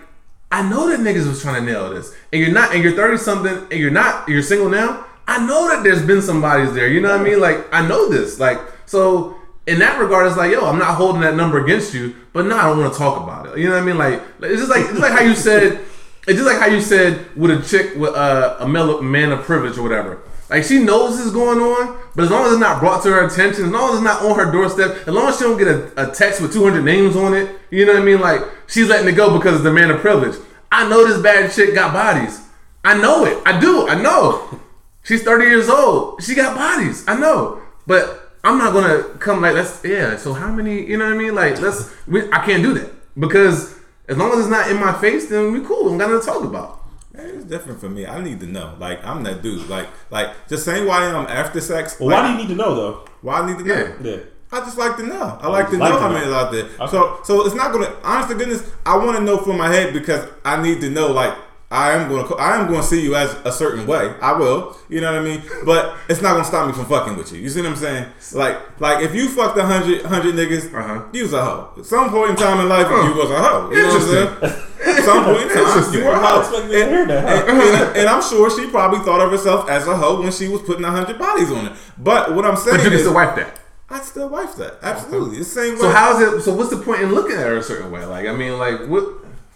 [SPEAKER 3] I know that niggas was trying to nail this, and you're not, and you're 30 something, and you're not, you're single now. I know that there's been somebody's there. You know what I mean? Like I know this. Like so. In that regard, it's like, yo, I'm not holding that number against you, but no, I don't want to talk about it. You know what I mean? Like, it's just like it's like how you said, it's just like how you said with a chick with uh, a man of privilege or whatever. Like she knows this is going on, but as long as it's not brought to her attention, as long as it's not on her doorstep, as long as she don't get a, a text with 200 names on it, you know what I mean? Like she's letting it go because it's the man of privilege. I know this bad chick got bodies. I know it. I do. I know. She's 30 years old. She got bodies. I know. But I'm not gonna come like let's yeah. So how many? You know what I mean? Like let's. We, I can't do that because as long as it's not in my face, then we cool. I'm not gonna talk about.
[SPEAKER 4] It's different for me. I need to know. Like I'm that dude. Like like just saying why I'm after sex.
[SPEAKER 5] Well,
[SPEAKER 4] like,
[SPEAKER 5] why do you need to know though?
[SPEAKER 4] Why I need to know?
[SPEAKER 3] Yeah.
[SPEAKER 5] Yeah.
[SPEAKER 4] I just like to know. I like to
[SPEAKER 5] like
[SPEAKER 4] know
[SPEAKER 5] to
[SPEAKER 4] how
[SPEAKER 5] know.
[SPEAKER 4] many is out there.
[SPEAKER 5] Okay.
[SPEAKER 4] So so it's not gonna. Honest to goodness, I want to know from my head because I need to know. Like I am gonna I am gonna see you as a certain way. I will. You know what I mean? But it's not gonna stop me from fucking with you. You see what I'm saying? Like like if you fucked a hundred hundred niggas,
[SPEAKER 3] Uh-huh.
[SPEAKER 4] you was a hoe. At some point in time in life, you was a hoe. You know what I'm saying? At some point in time, you were a hoe.
[SPEAKER 5] expecting to hear that.
[SPEAKER 4] And, and- and I'm sure she probably thought of herself as a hoe when she was putting a hundred bodies on it. But what I'm saying
[SPEAKER 3] But you can
[SPEAKER 4] is,
[SPEAKER 3] still wipe that.
[SPEAKER 4] I still wife that. Absolutely. It's the same way.
[SPEAKER 3] So how is it? So what's the point in looking at her a certain way? Like I mean, like what?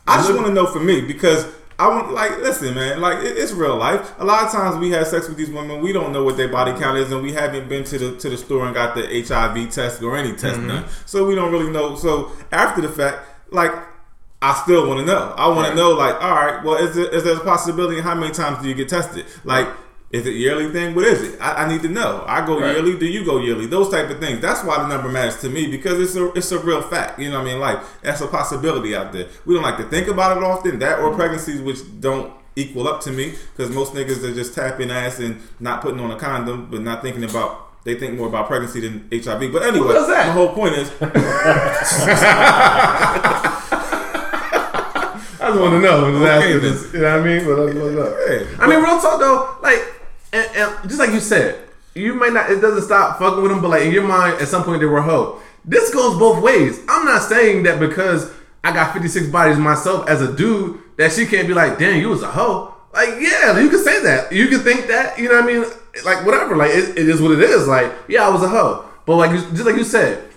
[SPEAKER 4] I just want to know for me because I want like listen, man. Like it, it's real life. A lot of times we have sex with these women, we don't know what their body count is, and we haven't been to the to the store and got the HIV test or any test mm-hmm. done, so we don't really know. So after the fact, like. I still want to know. I want
[SPEAKER 3] Right.
[SPEAKER 4] to know, like, all right, well, is there, is there a possibility? How many times do you get tested? Like, is it yearly thing? What is it? I, I need to know. I go
[SPEAKER 3] Right.
[SPEAKER 4] yearly. Do you go yearly? Those type of things. That's why the number matters to me because it's a it's a real fact. You know what I mean? Like that's a possibility out there. We don't like to think about it often. That or mm-hmm. pregnancies, which don't equal up to me because most niggas are just tapping ass and not putting on a condom, but not thinking about. They think more about pregnancy than HIV. But anyway, my whole point is,
[SPEAKER 3] I just want to know.
[SPEAKER 4] Okay,
[SPEAKER 3] You know what I mean? But that's what's up.
[SPEAKER 4] Yeah.
[SPEAKER 3] I mean, real talk though, like, and, and just like you said, you may not. It doesn't stop fucking with them, but like in your mind, at some point they were a hoe. This goes both ways. I'm not saying that because I got 56 bodies myself as a dude that she can't be like, damn, you was a hoe. Like, yeah, you can say that. You can think that. You know what I mean? Like, whatever. Like, it, it is what it is. Like, yeah, I was a hoe. But like, just like you said,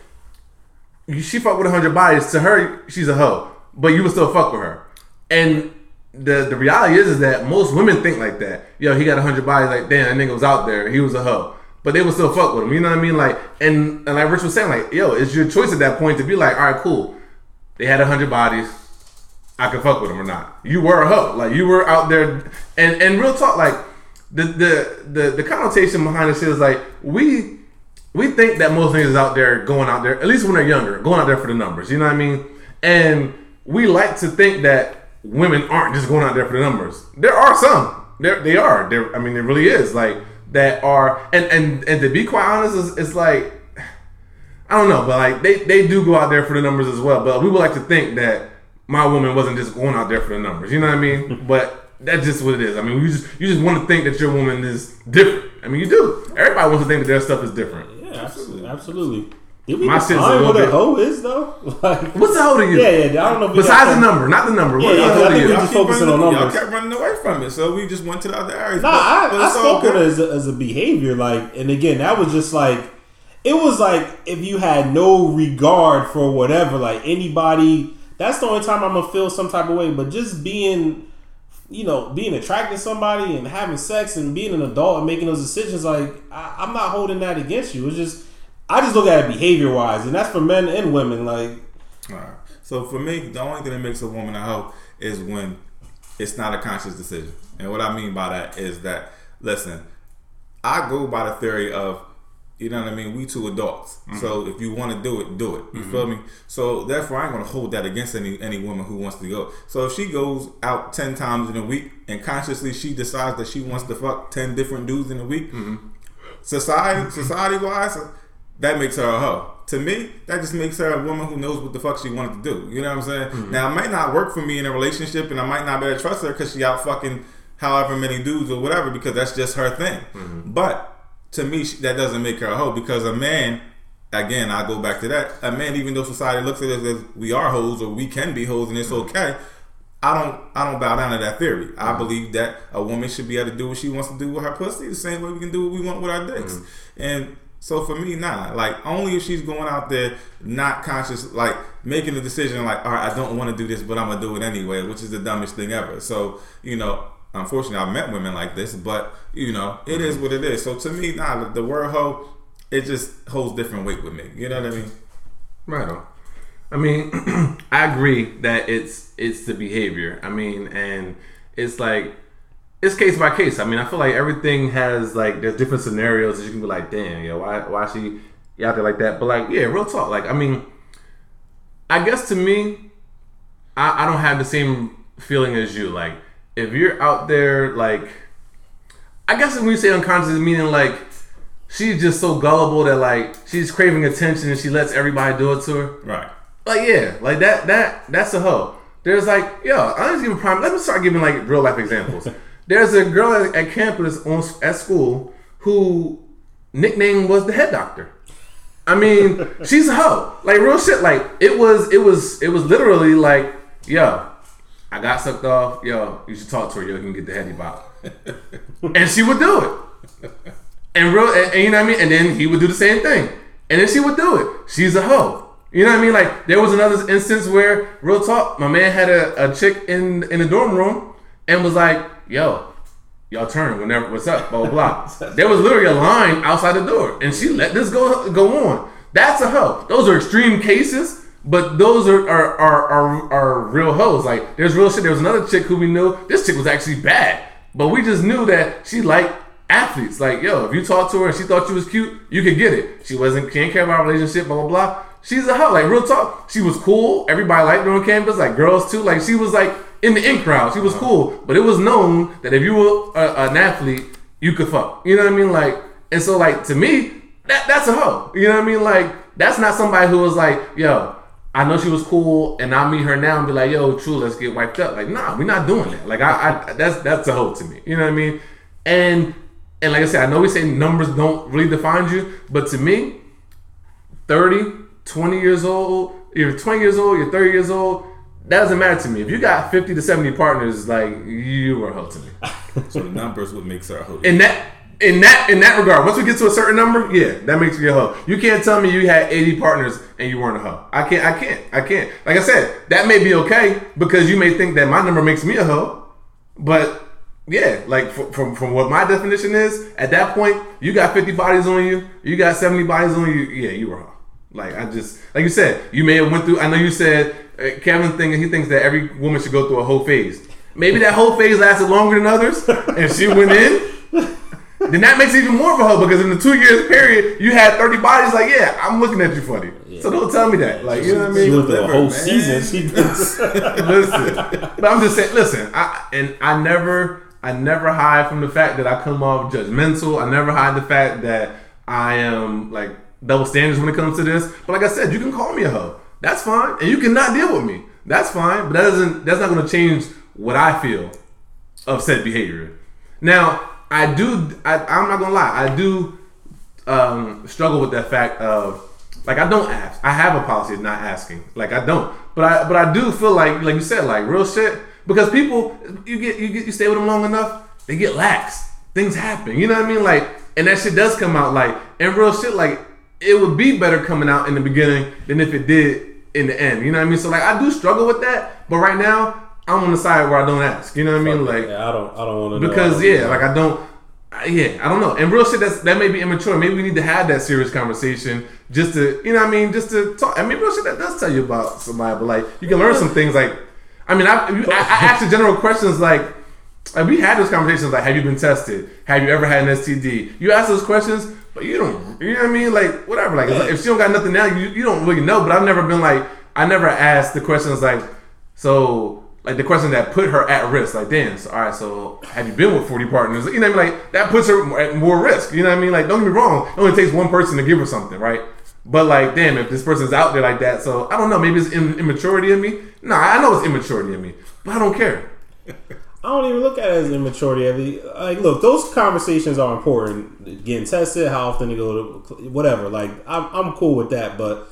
[SPEAKER 3] she fuck with 100 bodies. To her, she's a hoe. But you would still fuck with her. And the the reality is, is that most women think like that. Yo, he got 100 bodies. Like, damn, that nigga was out there. He was a hoe. But they would still fuck with him. You know what I mean? Like, and, and like Rich was saying, like, yo, it's your choice at that point to be like, all right, cool. They had 100 bodies. I can fuck with them or not. You were a hoe. Like, you were out there. And, and real talk, like, the, the, the, the connotation behind this is like, we we think that most niggas out there going out there, at least when they're younger, going out there for the numbers. You know what I mean? And we like to think that women aren't just going out there for the numbers. There are some. There they are. There. I mean, there really is like that are. And and and to be quite honest, it's, it's like I don't know, but like they they do go out there for the numbers as well. But we would like to think that my woman wasn't just going out there for the numbers. You know what I mean? but that's just what it is. I mean, you just you just want to think that your woman is different. I mean, you do. Everybody wants to think that their stuff is different.
[SPEAKER 5] Yeah, absolutely. absolutely. Did we
[SPEAKER 3] My shit's a
[SPEAKER 5] define
[SPEAKER 3] little
[SPEAKER 5] what a
[SPEAKER 3] bit-
[SPEAKER 5] hoe is though? like,
[SPEAKER 3] What's the hoe to you?
[SPEAKER 5] yeah, yeah. I don't know. If we
[SPEAKER 3] Besides
[SPEAKER 5] got
[SPEAKER 3] the number, not the number. What's
[SPEAKER 5] Yeah,
[SPEAKER 3] the
[SPEAKER 5] yeah,
[SPEAKER 3] hoe
[SPEAKER 5] I
[SPEAKER 3] to
[SPEAKER 5] think
[SPEAKER 3] you?
[SPEAKER 5] we
[SPEAKER 4] Y'all
[SPEAKER 5] just
[SPEAKER 4] keep
[SPEAKER 5] focusing
[SPEAKER 4] running-
[SPEAKER 5] on
[SPEAKER 4] Y'all
[SPEAKER 5] numbers.
[SPEAKER 4] kept running away from it, so we just went to the other areas.
[SPEAKER 5] Nah, I,
[SPEAKER 4] but
[SPEAKER 5] I
[SPEAKER 4] it's all
[SPEAKER 5] spoke on it
[SPEAKER 4] good.
[SPEAKER 5] as a, as a behavior, like, and again, that was just like, it was like if you had no regard for whatever, like anybody. That's the only time I'm gonna feel some type of way. But just being, you know, being attracted to somebody and having sex and being an adult and making those decisions, like, I, I'm not holding that against you. It's just, I just look at it behavior wise, and that's for men and women. Like,
[SPEAKER 4] Alright. So for me, the only thing that makes a woman a hoe is when it's not a conscious decision. And what I mean by that is that, listen, I go by the theory of You know what I mean? We two adults.
[SPEAKER 3] Mm-hmm.
[SPEAKER 4] So if you want to do it, do it. You feel me? So therefore, I ain't gonna hold that against any any woman who wants to go. So if she goes out ten times in a week and consciously she decides that she wants to fuck ten different dudes in a week,
[SPEAKER 3] Mm-hmm.
[SPEAKER 4] society society wise, that makes her a hoe. To me, that just makes her a woman who knows what the fuck she wanted to do. You know what I'm saying?
[SPEAKER 3] Mm-hmm.
[SPEAKER 4] Now it might not work for me in a relationship, and I might not be able to trust her because she out fucking however many dudes or whatever because that's just her thing.
[SPEAKER 3] Mm-hmm.
[SPEAKER 4] But to me, that doesn't make her a hoe because a man. Again, I go back to that. A man, even though society looks at us as we are hoes or we can be hoes and it's
[SPEAKER 3] Mm-hmm.
[SPEAKER 4] okay, I don't I don't bow down to that theory. I believe that a woman should be able to do what she wants to do with her pussy the same way we can do what we want with our dicks. And so for me, nah. Like only if she's going out there not conscious, like making the decision like, all right, I don't want to do this, but I'm gonna do it anyway, which is the dumbest thing ever. So, you know, unfortunately I've met women like this, but you know, it is mm-hmm. what it is. So to me, nah, the, the word hoe, it just holds different weight with me. You know what I mean?
[SPEAKER 3] Right on. I mean, I agree that it's it's the behavior. I mean, and it's like it's case by case. I mean, I feel like everything has like there's different scenarios that you can be like, damn, yo, why why she out there like that? But like, yeah, real talk. Like, I mean, I guess to me, I, I don't have the same feeling as you. Like, if you're out there, like, I guess when you say unconscious, meaning like she's just so gullible that like she's craving attention and she lets everybody do it to her.
[SPEAKER 4] Right.
[SPEAKER 3] Like yeah, like that that that's a hoe. There's like yo, I just give a prime. Let me start giving like real life examples. There's a girl at, at campus on at school who nickname was the head doctor. I mean, she's a hoe. Like real shit. Like it was it was it was literally like yo, I got sucked off. Yo, you should talk to her. Yo, you can get the heady bop. and she would do it. And real, and, and you know what I mean. And then he would do the same thing, and then she would do it. She's a hoe. You know what I mean? Like there was another instance where, real talk, my man had a, a chick in in the dorm room and was like, "Yo, y'all turn whenever. What's up? Blah blah blah." there was literally a line outside the door, and she let this go go on. That's a hoe. Those are extreme cases, but those are are are are, are real hoes. Like there's real shit. There was another chick who we knew. This chick was actually bad, but we just knew that she liked athletes. Like, yo, if you talk to her and she thought you was cute, you could get it. She wasn't can't care about our relationship, blah blah blah. She's a hoe. Like real talk. She was cool. Everybody liked her on campus, like girls too. Like she was like in the in crowd. She was uh-huh. cool. But it was known that if you were a, an athlete, you could fuck. You know what I mean? Like, and so like to me, that that's a hoe. You know what I mean? Like that's not somebody who was like, yo, I know she was cool, and I meet her now and be like, yo, true, let's get wiped up. Like, nah, we're not doing that. Like, I, I that's that's a hoe to me. You know what I mean? And and like I said, I know we say numbers don't really define you, but to me, 30, 20 years old, you're 20 years old, you're 30 years old, that doesn't matter to me. If you got 50 to 70 partners, like you were a hoe to me.
[SPEAKER 4] So the numbers would make her a hoe.
[SPEAKER 3] In that in that in that regard, once we get to a certain number, yeah, that makes you a hoe. You can't tell me you had 80 partners and you weren't a hoe. I can't I can't I can't. Like I said, that may be okay because you may think that my number makes me a hoe. But yeah, like from, from from what my definition is, at that point, you got 50 bodies on you, you got 70 bodies on you, yeah, you were a hoe. Like I just like you said, you may have went through. I know you said uh, Kevin thing. He thinks that every woman should go through a whole phase. Maybe that whole phase lasted longer than others, and she went in. Then that makes it even more of a hoe because in the two years period, you had thirty bodies. Like, yeah, I'm looking at you funny. So don't tell me that. Like, you know what I mean?
[SPEAKER 5] She
[SPEAKER 3] mean?
[SPEAKER 5] went through a whole
[SPEAKER 4] man.
[SPEAKER 5] season. She was,
[SPEAKER 3] listen, but I'm just saying. Listen, I and I never, I never hide from the fact that I come off judgmental. I never hide the fact that I am like double standards when it comes to this. But like I said, you can call me a hoe. That's fine, and you cannot deal with me. That's fine. But that doesn't. That's not going to change what I feel of said behavior. Now, I do. I, I'm not gonna lie. I do um, struggle with that fact of like I don't ask. I have a policy of not asking. Like I don't. But I but I do feel like like you said like real shit because people you get you get you stay with them long enough they get lax. Things happen. You know what I mean? Like and that shit does come out like and real shit like it would be better coming out in the beginning than if it did in the end. You know what I mean? So like I do struggle with that. But right now I'm on the side where I don't ask. You know what I mean? Like
[SPEAKER 5] yeah, I don't. I don't want to know.
[SPEAKER 3] because yeah, like I don't. I- Yeah, I don't know. And real shit, that's that may be immature. Maybe we need to have that serious conversation just to, you know, what I mean, just to talk. I mean, real shit that does tell you about somebody, but like you can learn some things. Like, I mean, I, I, I ask the general questions like, like we had those conversations like, have you been tested? Have you ever had an STD? You ask those questions, but you don't. You know what I mean? Like whatever. Like, like, if she don't got nothing now, you you don't really know. But I've never been like I never asked the questions like so. Like the question that put her at risk, like, damn, so, all right, so have you been with 40 partners? You know what I mean? Like, that puts her at more risk. You know what I mean? Like, don't get me wrong, it only takes one person to give her something, right? But, like, damn, if this person's out there like that, so I don't know, maybe it's im- immaturity in me. Nah, I know it's immaturity in me, but I don't care.
[SPEAKER 5] I don't even look at it as immaturity. Like, look, those conversations are important. Getting tested, how often to go to whatever. Like, I'm, I'm cool with that, but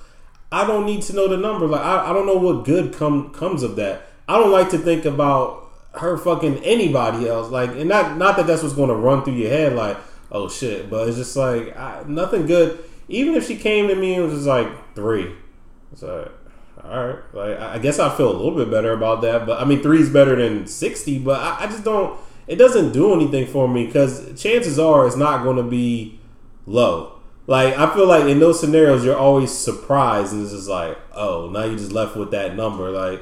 [SPEAKER 5] I don't need to know the number. Like, I, I don't know what good come comes of that. I don't like to think about her fucking anybody else. Like, and not not that that's what's going to run through your head. Like, oh shit, but it's just like I, nothing good. Even if she came to me and was just like three, it's like all right. Like, I guess I feel a little bit better about that. But I mean, three is better than sixty. But I, I just don't. It doesn't do anything for me because chances are it's not going to be low. Like I feel like in those scenarios, you're always surprised, and it's just like, oh, now you just left with that number. Like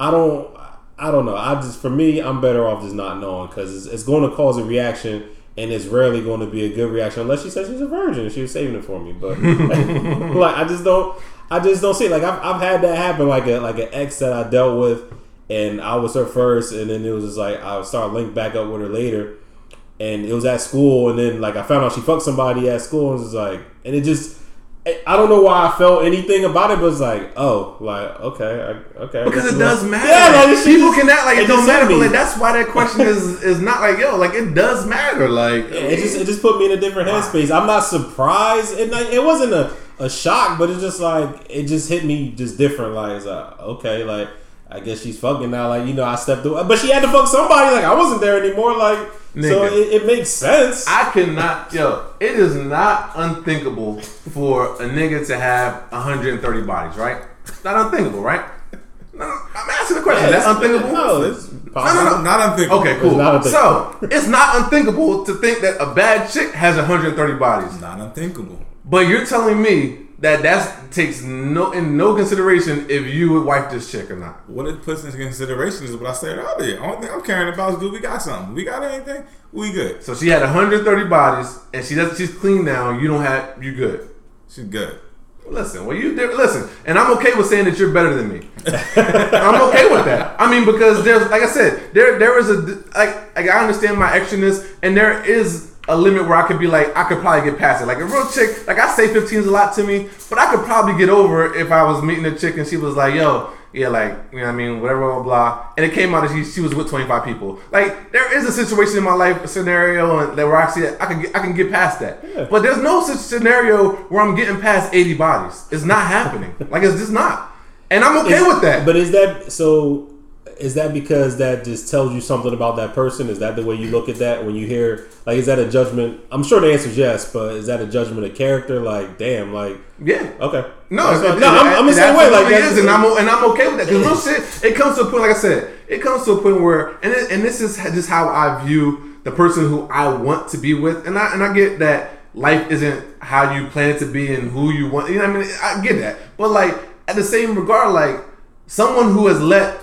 [SPEAKER 5] I don't, I don't know. I just for me, I'm better off just not knowing because it's, it's going to cause a reaction, and it's rarely going to be a good reaction unless she says she's a virgin and she was saving it for me. But like I just don't, I just don't see it. Like I've, I've had that happen. Like a like an ex that I dealt with, and I was her first, and then it was just like I started linked back up with her later and it was at school, and then like I found out she fucked somebody at school, and it was like, and it just, I don't know why I felt anything about it, but it's like, oh, like okay, I, okay,
[SPEAKER 3] Because it does matter.
[SPEAKER 5] Yeah, like,
[SPEAKER 3] people
[SPEAKER 5] just-
[SPEAKER 3] can act like it,
[SPEAKER 5] it
[SPEAKER 3] don't matter, but like that's why that question is is not like yo, like it does matter. Like
[SPEAKER 5] Yeah, it just it just put me in a different headspace. I'm not surprised. It like, it wasn't a, a shock, but it's just like it just hit me just different. Like it's like okay, like I guess she's fucking now. Like you know, I stepped away, but she had to fuck somebody. Like I wasn't there anymore. Like so it, it makes sense.
[SPEAKER 3] I cannot, yo. It is not unthinkable for a nigga to have 130 bodies, right? It's not unthinkable, right? No, I'm asking the question. That's unthinkable.
[SPEAKER 5] No, it's
[SPEAKER 3] no,
[SPEAKER 5] possible.
[SPEAKER 3] no.
[SPEAKER 4] Not unthinkable.
[SPEAKER 3] Okay, cool.
[SPEAKER 5] not unthinkable.
[SPEAKER 3] So it's not unthinkable to think that a bad chick has 130 bodies,
[SPEAKER 4] Not unthinkable.
[SPEAKER 3] But you're telling me that that takes no in no consideration if you would wife this chick or not.
[SPEAKER 4] What it puts into consideration is what I said earlier. Only thing I'm caring about is do we got something? We got anything? We good.
[SPEAKER 3] So she had 130 bodies, and she does. She's clean now. You don't have. You good.
[SPEAKER 4] She's good.
[SPEAKER 3] Listen, well, you listen, and I'm okay with saying that you're better than me. I'm okay with that. I mean, because there's, like I said, there there is a like, like I understand my extraness, and there is a limit where I could be like, I could probably get past it. Like a real chick, like I say 15 is a lot to me, but I could probably get over it if I was meeting a chick and she was like, yo. Yeah, like you know, what I mean, whatever, blah, blah, and it came out that she, she was with twenty five people. Like there is a situation in my life, a scenario that where I see it, I can get, I can get past that. But there's no such scenario where I'm getting past eighty bodies. It's not happening. like it's just not, and I'm okay
[SPEAKER 5] Is-
[SPEAKER 3] with that.
[SPEAKER 5] But is that so? Is that because that just tells you something about that person? Is that the way you look at that when you hear like? Is that a judgment? I'm sure the answer is yes, but is that a judgment of character? Like, damn, like
[SPEAKER 3] yeah.
[SPEAKER 5] okay,
[SPEAKER 3] No,
[SPEAKER 5] That's
[SPEAKER 3] it-
[SPEAKER 5] fine.
[SPEAKER 3] it-
[SPEAKER 5] no, I'm, I'm the same way. Like,
[SPEAKER 3] is, and I'm and I'm okay with that because real shit. It comes to a point, like I said, it comes to a point where, and it, and this is just how I view the person who I want to be with, and I and I get that life isn't how you plan it to be and who you want. You know, what I mean, I get that, but like at the same regard, like someone who has let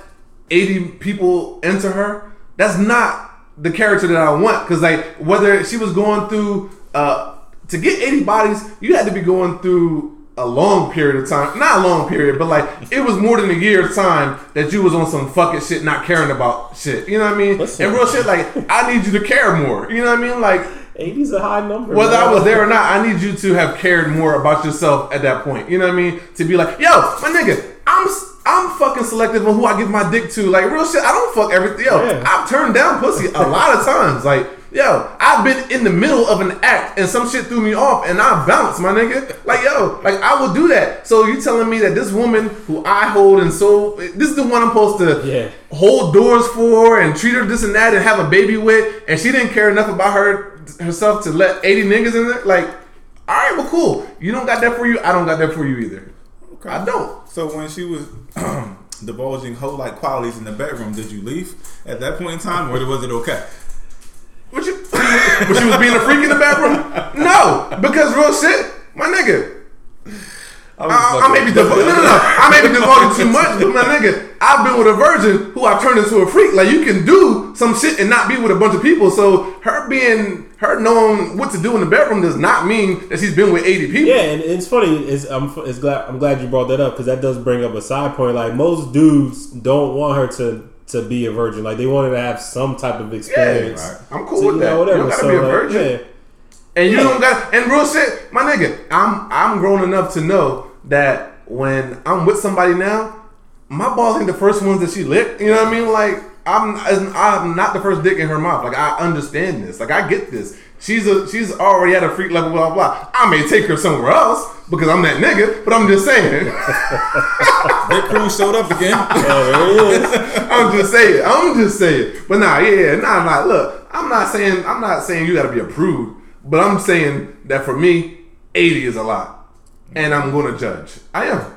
[SPEAKER 3] 80 people into her, that's not the character that I want. Because like whether she was going through uh to get 80 bodies, you had to be going through a long period of time. Not a long period, but like it was more than a year's time that you was on some fucking shit, not caring about shit. You know what I mean?
[SPEAKER 5] Listen.
[SPEAKER 3] And real shit, like I need you to care more. You know what I mean? Like
[SPEAKER 5] 80's a high number.
[SPEAKER 3] whether
[SPEAKER 5] man.
[SPEAKER 3] I was there or not, I need you to have cared more about yourself at that point. You know what I mean? To be like, yo, my nigga, I'm I'm fucking selective on who I give my dick to. Like real shit, I don't fuck everything. Yo,
[SPEAKER 5] Yeah.
[SPEAKER 3] I've turned down pussy a lot of times. Like, yo, I've been in the middle of an act and some shit threw me off and I bounced, my nigga. Like, yo, like I will do that. So you telling me that this woman who I hold and so this is the one I'm supposed to
[SPEAKER 5] Yeah.
[SPEAKER 3] hold doors for and treat her this and that and have a baby with, and she didn't care enough about her herself to let 80 niggas in there. Like, all right, well, cool. You don't got that for you. I don't got that for you either. I don't.
[SPEAKER 4] So when she was divulging whole like qualities in the bedroom, did you leave at that point in time, or was it okay?
[SPEAKER 3] What you? But she was being a freak in the bathroom? No, because real shit, my nigga. I, I may be divulging. No, no, no. I may be divulging too much, but my nigga, I've been with a virgin who I've turned into a freak. Like you can do some shit and not be with a bunch of people. So her being her knowing what to do in the bedroom does not mean that she's been with 80 people.
[SPEAKER 5] Yeah, and it's funny. It's, I'm it's glad I'm glad you brought that up because that does bring up a side point. Like most dudes don't want her to to be a virgin. Like they want her to have some type of experience.
[SPEAKER 3] right. I'm cool
[SPEAKER 5] So,
[SPEAKER 3] with
[SPEAKER 5] you
[SPEAKER 3] that.
[SPEAKER 5] know,
[SPEAKER 3] You
[SPEAKER 5] whatever.
[SPEAKER 3] don't gotta
[SPEAKER 5] so,
[SPEAKER 3] be a
[SPEAKER 5] like,
[SPEAKER 3] virgin.
[SPEAKER 5] yeah.
[SPEAKER 3] And you don't got and real shit, my nigga. I'm I'm grown enough to know that when I'm with somebody now, my balls ain't the first ones that she licked. You know what I mean? Like I'm I'm not the first dick in her mouth. Like I understand this. Like I get this. She's a she's already at a freak level. Blah blah. I may take her somewhere else because I'm that nigga. But I'm just saying.
[SPEAKER 4] Big Cruz showed up again.
[SPEAKER 5] Oh, there.
[SPEAKER 3] I'm just saying. I'm just saying. But nah, yeah, yeah, nah, nah. Look, I'm not saying. I'm not saying you got to be approved. But I'm saying that for me, 80 is a lot, and I'm going to judge. I am.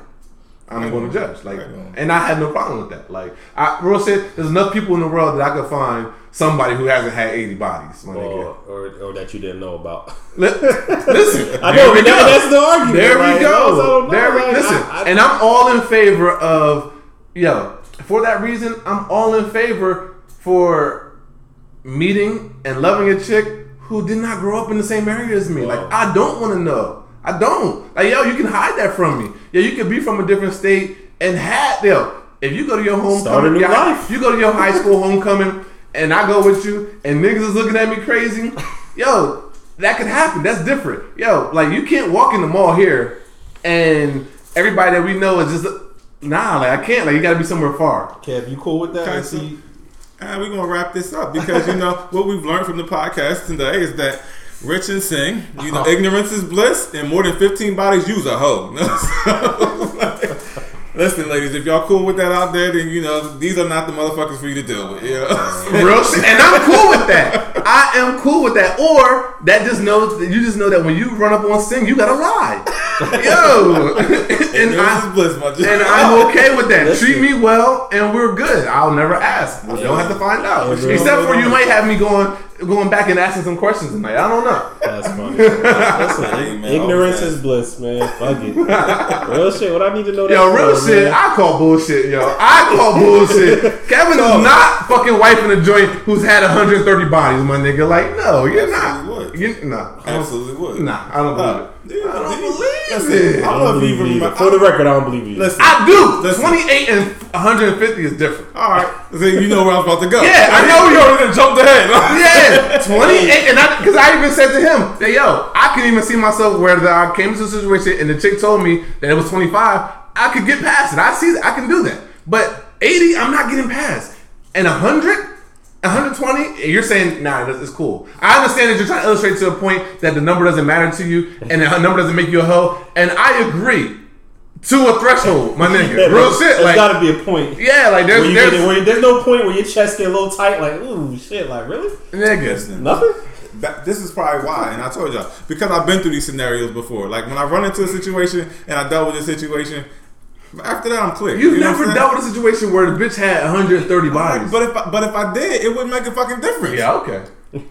[SPEAKER 3] I'm going to judge. Like,
[SPEAKER 4] Right
[SPEAKER 3] and I had no problem with that. Like, I real shit. There's enough people in the world that I could find somebody who hasn't had 80 bodies. My
[SPEAKER 5] or, or, or that you didn't know about.
[SPEAKER 3] Li- Listen,
[SPEAKER 5] I
[SPEAKER 3] there
[SPEAKER 5] know,
[SPEAKER 3] we
[SPEAKER 5] but that,
[SPEAKER 3] go.
[SPEAKER 5] that's the argument.
[SPEAKER 3] There we
[SPEAKER 5] like,
[SPEAKER 3] go. There we,
[SPEAKER 5] like,
[SPEAKER 3] listen,
[SPEAKER 5] I- I-
[SPEAKER 3] and I'm all in favor of yo. For that reason, I'm all in favor for meeting and loving a chick who did not grow up in the same area as me. Like I don't want to know. I don't. Like yo, you can hide that from me. Yeah, you could be from a different state and have yo. If you go to your homecoming,
[SPEAKER 5] Start a new
[SPEAKER 3] your-
[SPEAKER 5] life.
[SPEAKER 3] you go to your high school homecoming, and I go with you, and niggas is looking at me crazy. Yo, that could happen. That's different. Yo, like you can't walk in the mall here, and everybody that we know is just nah. Like I can't. Like you got to be somewhere far.
[SPEAKER 5] Kev, you cool with that?
[SPEAKER 4] Okay,
[SPEAKER 5] I see.
[SPEAKER 4] And uh, we're gonna wrap this up because you know what we've learned from the podcast today is that Rich and Sing, you know, uh-huh. ignorance is bliss, and more than fifteen bodies use a hoe. So, listen, ladies, if y'all cool with that out there, then you know these are not the motherfuckers for you to deal with. You know?
[SPEAKER 3] Real shit. And I'm cool with that. I am cool with that. Or that just knows that you just know that when you run up on Sing, you gotta lie. Yo, and
[SPEAKER 4] ignorance
[SPEAKER 3] I
[SPEAKER 4] is bliss, my G.
[SPEAKER 3] and I'm okay with that.
[SPEAKER 5] Listen.
[SPEAKER 3] Treat me well, and we're good. I'll never ask. We don't have to find out.
[SPEAKER 5] Yeah.
[SPEAKER 3] Except for you might have me going going back and asking some questions tonight. I don't know.
[SPEAKER 5] That's funny. Listen,
[SPEAKER 4] Hey, man,
[SPEAKER 5] ignorance is bliss, man. Fuck it. Real shit. What I need to know.
[SPEAKER 3] Yo,
[SPEAKER 5] that
[SPEAKER 3] real
[SPEAKER 5] for,
[SPEAKER 3] shit.
[SPEAKER 5] man.
[SPEAKER 3] I call bullshit, yo. I call bullshit. Kevin is not fucking wifing a joint who's had 130 bodies, my nigga. Like, no, you're not.
[SPEAKER 4] Absolutely would.
[SPEAKER 3] You, nah, I don't-
[SPEAKER 4] Absolutely would.
[SPEAKER 3] Nah, I don't believe it.
[SPEAKER 4] Dude,
[SPEAKER 3] I don't believe
[SPEAKER 4] listen,
[SPEAKER 3] it.
[SPEAKER 4] I
[SPEAKER 5] I
[SPEAKER 4] don't
[SPEAKER 5] don't
[SPEAKER 4] know
[SPEAKER 5] believe
[SPEAKER 4] even
[SPEAKER 5] you.
[SPEAKER 4] remember.
[SPEAKER 5] For the record, I don't believe you.
[SPEAKER 4] Listen,
[SPEAKER 3] I do.
[SPEAKER 4] Listen.
[SPEAKER 3] 28 and 150 is different.
[SPEAKER 4] all right, so you know where I'm about to go.
[SPEAKER 3] Yeah, I know
[SPEAKER 4] you
[SPEAKER 3] you-
[SPEAKER 4] already jumped ahead.
[SPEAKER 3] Yeah, 28. And I, because I even said to him, that, yo, I can even see myself where the, I came to a situation and the chick told me that it was 25. I could get past it. I see that. I can do that. But 80, I'm not getting past. And 100? 120, you're saying, nah, this is cool. I understand that you're trying to illustrate to a point that the number doesn't matter to you and the number doesn't make you a hoe. And I agree to a threshold, my nigga. Real shit.
[SPEAKER 5] There's
[SPEAKER 3] Like,
[SPEAKER 5] got to be a point.
[SPEAKER 3] yeah, like there's,
[SPEAKER 5] you
[SPEAKER 3] there's,
[SPEAKER 5] get, where there's no point where your chest get a little tight, like ooh shit, like really
[SPEAKER 3] niggas.
[SPEAKER 5] nothing.
[SPEAKER 4] That, this is probably why, and I told y'all because I've been through these scenarios before. Like when I run into a situation and I dealt with a situation, after that I'm clear.
[SPEAKER 3] You've
[SPEAKER 4] You know
[SPEAKER 3] never dealt with a situation where the bitch had 130 bodies.
[SPEAKER 4] But if I, but if I did, it wouldn't make a fucking difference.
[SPEAKER 3] yeah, okay.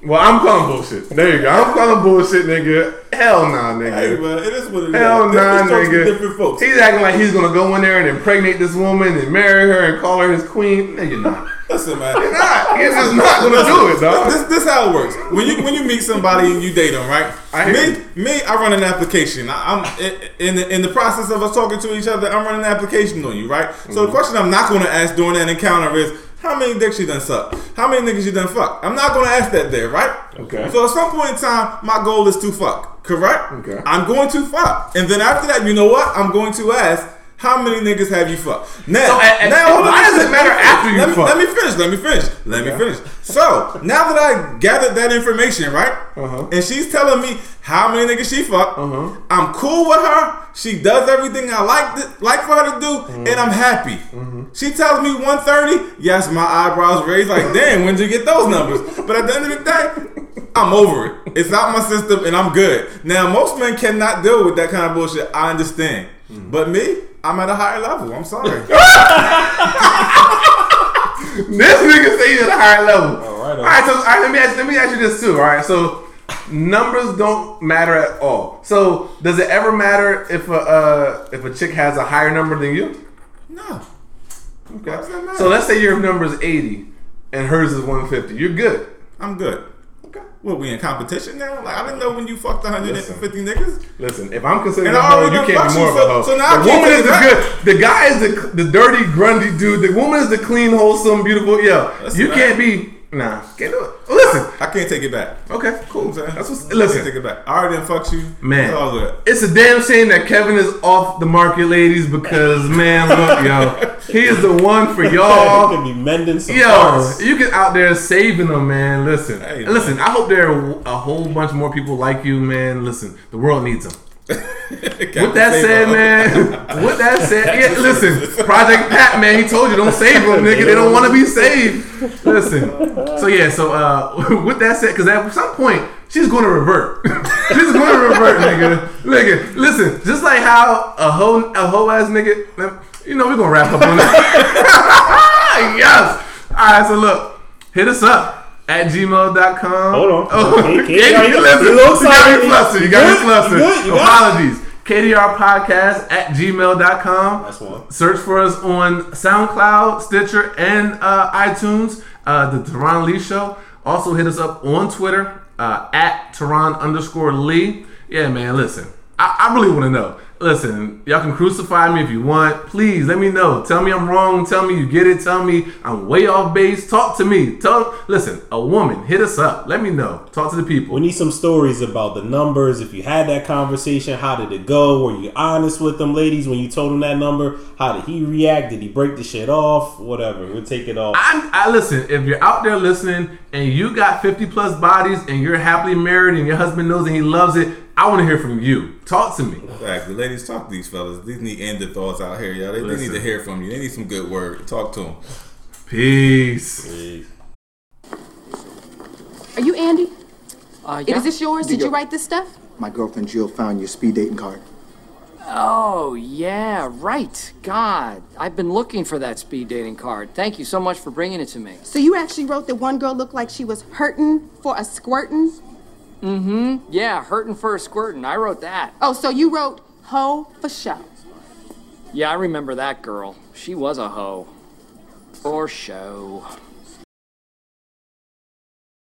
[SPEAKER 3] Well, I'm calling bullshit. There you go. I'm calling bullshit, nigga. Hell nah, nigga.
[SPEAKER 4] Hey,
[SPEAKER 3] nigga.
[SPEAKER 4] man, it is what it is.
[SPEAKER 3] Hell
[SPEAKER 4] Different
[SPEAKER 3] nah, nigga.
[SPEAKER 4] Different folks.
[SPEAKER 3] He's acting like he's gonna go in there and impregnate this woman and marry her and call her his queen. You're not.
[SPEAKER 4] Listen, man.
[SPEAKER 3] You're not. You're just not gonna do it, dog.
[SPEAKER 4] This, this how it works. When you when you meet somebody and you date them, right?
[SPEAKER 3] I
[SPEAKER 4] me, me, I run an application. I, I'm in the, in the process of us talking to each other. I'm running an application on you, right? So
[SPEAKER 3] Mm-hmm.
[SPEAKER 4] the question I'm not going to ask during that encounter is. How many dicks you done suck? How many niggas you done fuck? I'm not gonna ask that there, right?
[SPEAKER 3] Okay.
[SPEAKER 4] So at some point in time, my goal is to fuck. Correct?
[SPEAKER 3] Okay.
[SPEAKER 4] I'm going to fuck, and then after that, you know what? I'm going to ask. How many niggas have you fucked? Now,
[SPEAKER 3] So, and- and-
[SPEAKER 4] now, hold on,
[SPEAKER 3] why does it matter after you
[SPEAKER 4] let me,
[SPEAKER 3] fuck?
[SPEAKER 4] Let me finish. Let me finish. Let me finish. So now that I gathered that information, right,
[SPEAKER 3] Uh-huh.
[SPEAKER 4] and she's telling me how many niggas she fucked,
[SPEAKER 3] Uh-huh.
[SPEAKER 4] I'm cool with her. She does everything I like th- like for her to do,
[SPEAKER 3] Mm-hmm.
[SPEAKER 4] and I'm happy. She tells me 130. Yes, my eyebrows raised. Like, damn, when did you get those numbers? But at the end of the day, I'm over it. It's out my system, and I'm good. Now, most men cannot deal with that kind of bullshit. I understand,
[SPEAKER 3] Mm-hmm.
[SPEAKER 4] but me, I'm at a higher level. I'm sorry.
[SPEAKER 3] This nigga say he's at a higher level.
[SPEAKER 5] All right,
[SPEAKER 3] All right. So all right, let me ask, let me ask you this too. All right. So numbers don't matter at all. So does it ever matter if a uh, if a chick has a higher number than you?
[SPEAKER 4] no.
[SPEAKER 3] Okay.
[SPEAKER 4] does that matter?
[SPEAKER 3] So let's say your number is 80 and hers is 150. You're good.
[SPEAKER 4] I'm good. What we in competition now? Like I didn't know when you fucked 150 niggas.
[SPEAKER 3] Listen, if I'm considered
[SPEAKER 4] And
[SPEAKER 3] a
[SPEAKER 4] I
[SPEAKER 3] hoe, you can't be more
[SPEAKER 4] you,
[SPEAKER 3] of a
[SPEAKER 4] so-
[SPEAKER 3] hoe.
[SPEAKER 4] so now
[SPEAKER 3] the
[SPEAKER 4] can't
[SPEAKER 3] woman is the good. The guy is the the dirty, grundy dude. The woman is the clean, wholesome, beautiful. Yo,
[SPEAKER 4] Listen,
[SPEAKER 3] you can't be. Nah, can't do it. Listen.
[SPEAKER 4] I can't take it back.
[SPEAKER 3] Okay, cool.
[SPEAKER 4] You know what?
[SPEAKER 3] That's what's.
[SPEAKER 4] I can't take it back. I already done fucked you.
[SPEAKER 3] man.
[SPEAKER 4] It's all good.
[SPEAKER 3] It's a damn shame that Kevin is off the market, ladies, because man, look, yo, he is the one for
[SPEAKER 5] You
[SPEAKER 3] y'all.
[SPEAKER 5] could be mending some
[SPEAKER 3] Yo,
[SPEAKER 5] parts.
[SPEAKER 3] you get out there saving them, man. Listen,
[SPEAKER 4] Hey,
[SPEAKER 3] listen. I hope there are a whole bunch more people like you, man. Listen, the world needs them. With that said, man. With that said, yeah. Listen, Project Pat, man. He told you don't save them, nigga. They don't want to be saved. Listen. So yeah. So uh, with that said, because at some point she's going to revert. she's going to revert, nigga. Nigga, listen. Just like how a whole a hoe ass nigga. You know, we're gonna wrap up on that. yes. All right. So look, hit us up. At gmail.com.
[SPEAKER 5] Hold on.
[SPEAKER 3] Oh,
[SPEAKER 5] Okay,
[SPEAKER 3] okay,
[SPEAKER 5] okay,
[SPEAKER 3] you listen.
[SPEAKER 5] you
[SPEAKER 3] You
[SPEAKER 5] look
[SPEAKER 3] got me
[SPEAKER 5] sorry.
[SPEAKER 3] flustered. You got me
[SPEAKER 5] Good,
[SPEAKER 3] flustered.
[SPEAKER 5] you got
[SPEAKER 3] Apologies. KDR Podcast at gmail.com.
[SPEAKER 5] That's one.
[SPEAKER 3] Search for us on SoundCloud, Stitcher, and uh, iTunes. Uh, the Teron Lee Show. Also hit us up on Twitter uh, at Teron underscore Lee. Yeah, man, listen. I, I really want to know. Listen, y'all can crucify me if you want. Please let me know. Tell me I'm wrong. Tell me you get it. Tell me I'm way off base. Talk to me. Tell listen, a woman, hit us up. Let me know. Talk to the people.
[SPEAKER 5] We need some stories about the numbers. If you had that conversation, how did it go? Were you honest with them ladies when you told him that number? How did he react? Did he break the shit off? Whatever. We'll take it off.
[SPEAKER 3] I, I listen. If you're out there listening and you got 50 plus bodies and you're happily married and your husband knows and he loves it, I want to hear from you. Talk to me.
[SPEAKER 4] Exactly. Ladies, talk to these fellas. These need ended thoughts out here, y'all. They, they need to hear from you. They need some good word. Talk to them.
[SPEAKER 3] Peace.
[SPEAKER 6] Are you Andy?
[SPEAKER 7] Uh, yeah.
[SPEAKER 6] Is this yours? Did you write this stuff?
[SPEAKER 8] My girlfriend Jill found your speed dating card.
[SPEAKER 7] Oh, yeah, right. God, I've been looking for that speed dating card. Thank you so much for bringing it to me.
[SPEAKER 6] So you actually wrote that one girl looked like she was hurting for a squirtin'? Mm-hmm.
[SPEAKER 7] Yeah, hurting for a squirtin'. I wrote that.
[SPEAKER 6] Oh, so you wrote hoe for show.
[SPEAKER 7] Yeah, I remember that girl. She was a hoe. For show.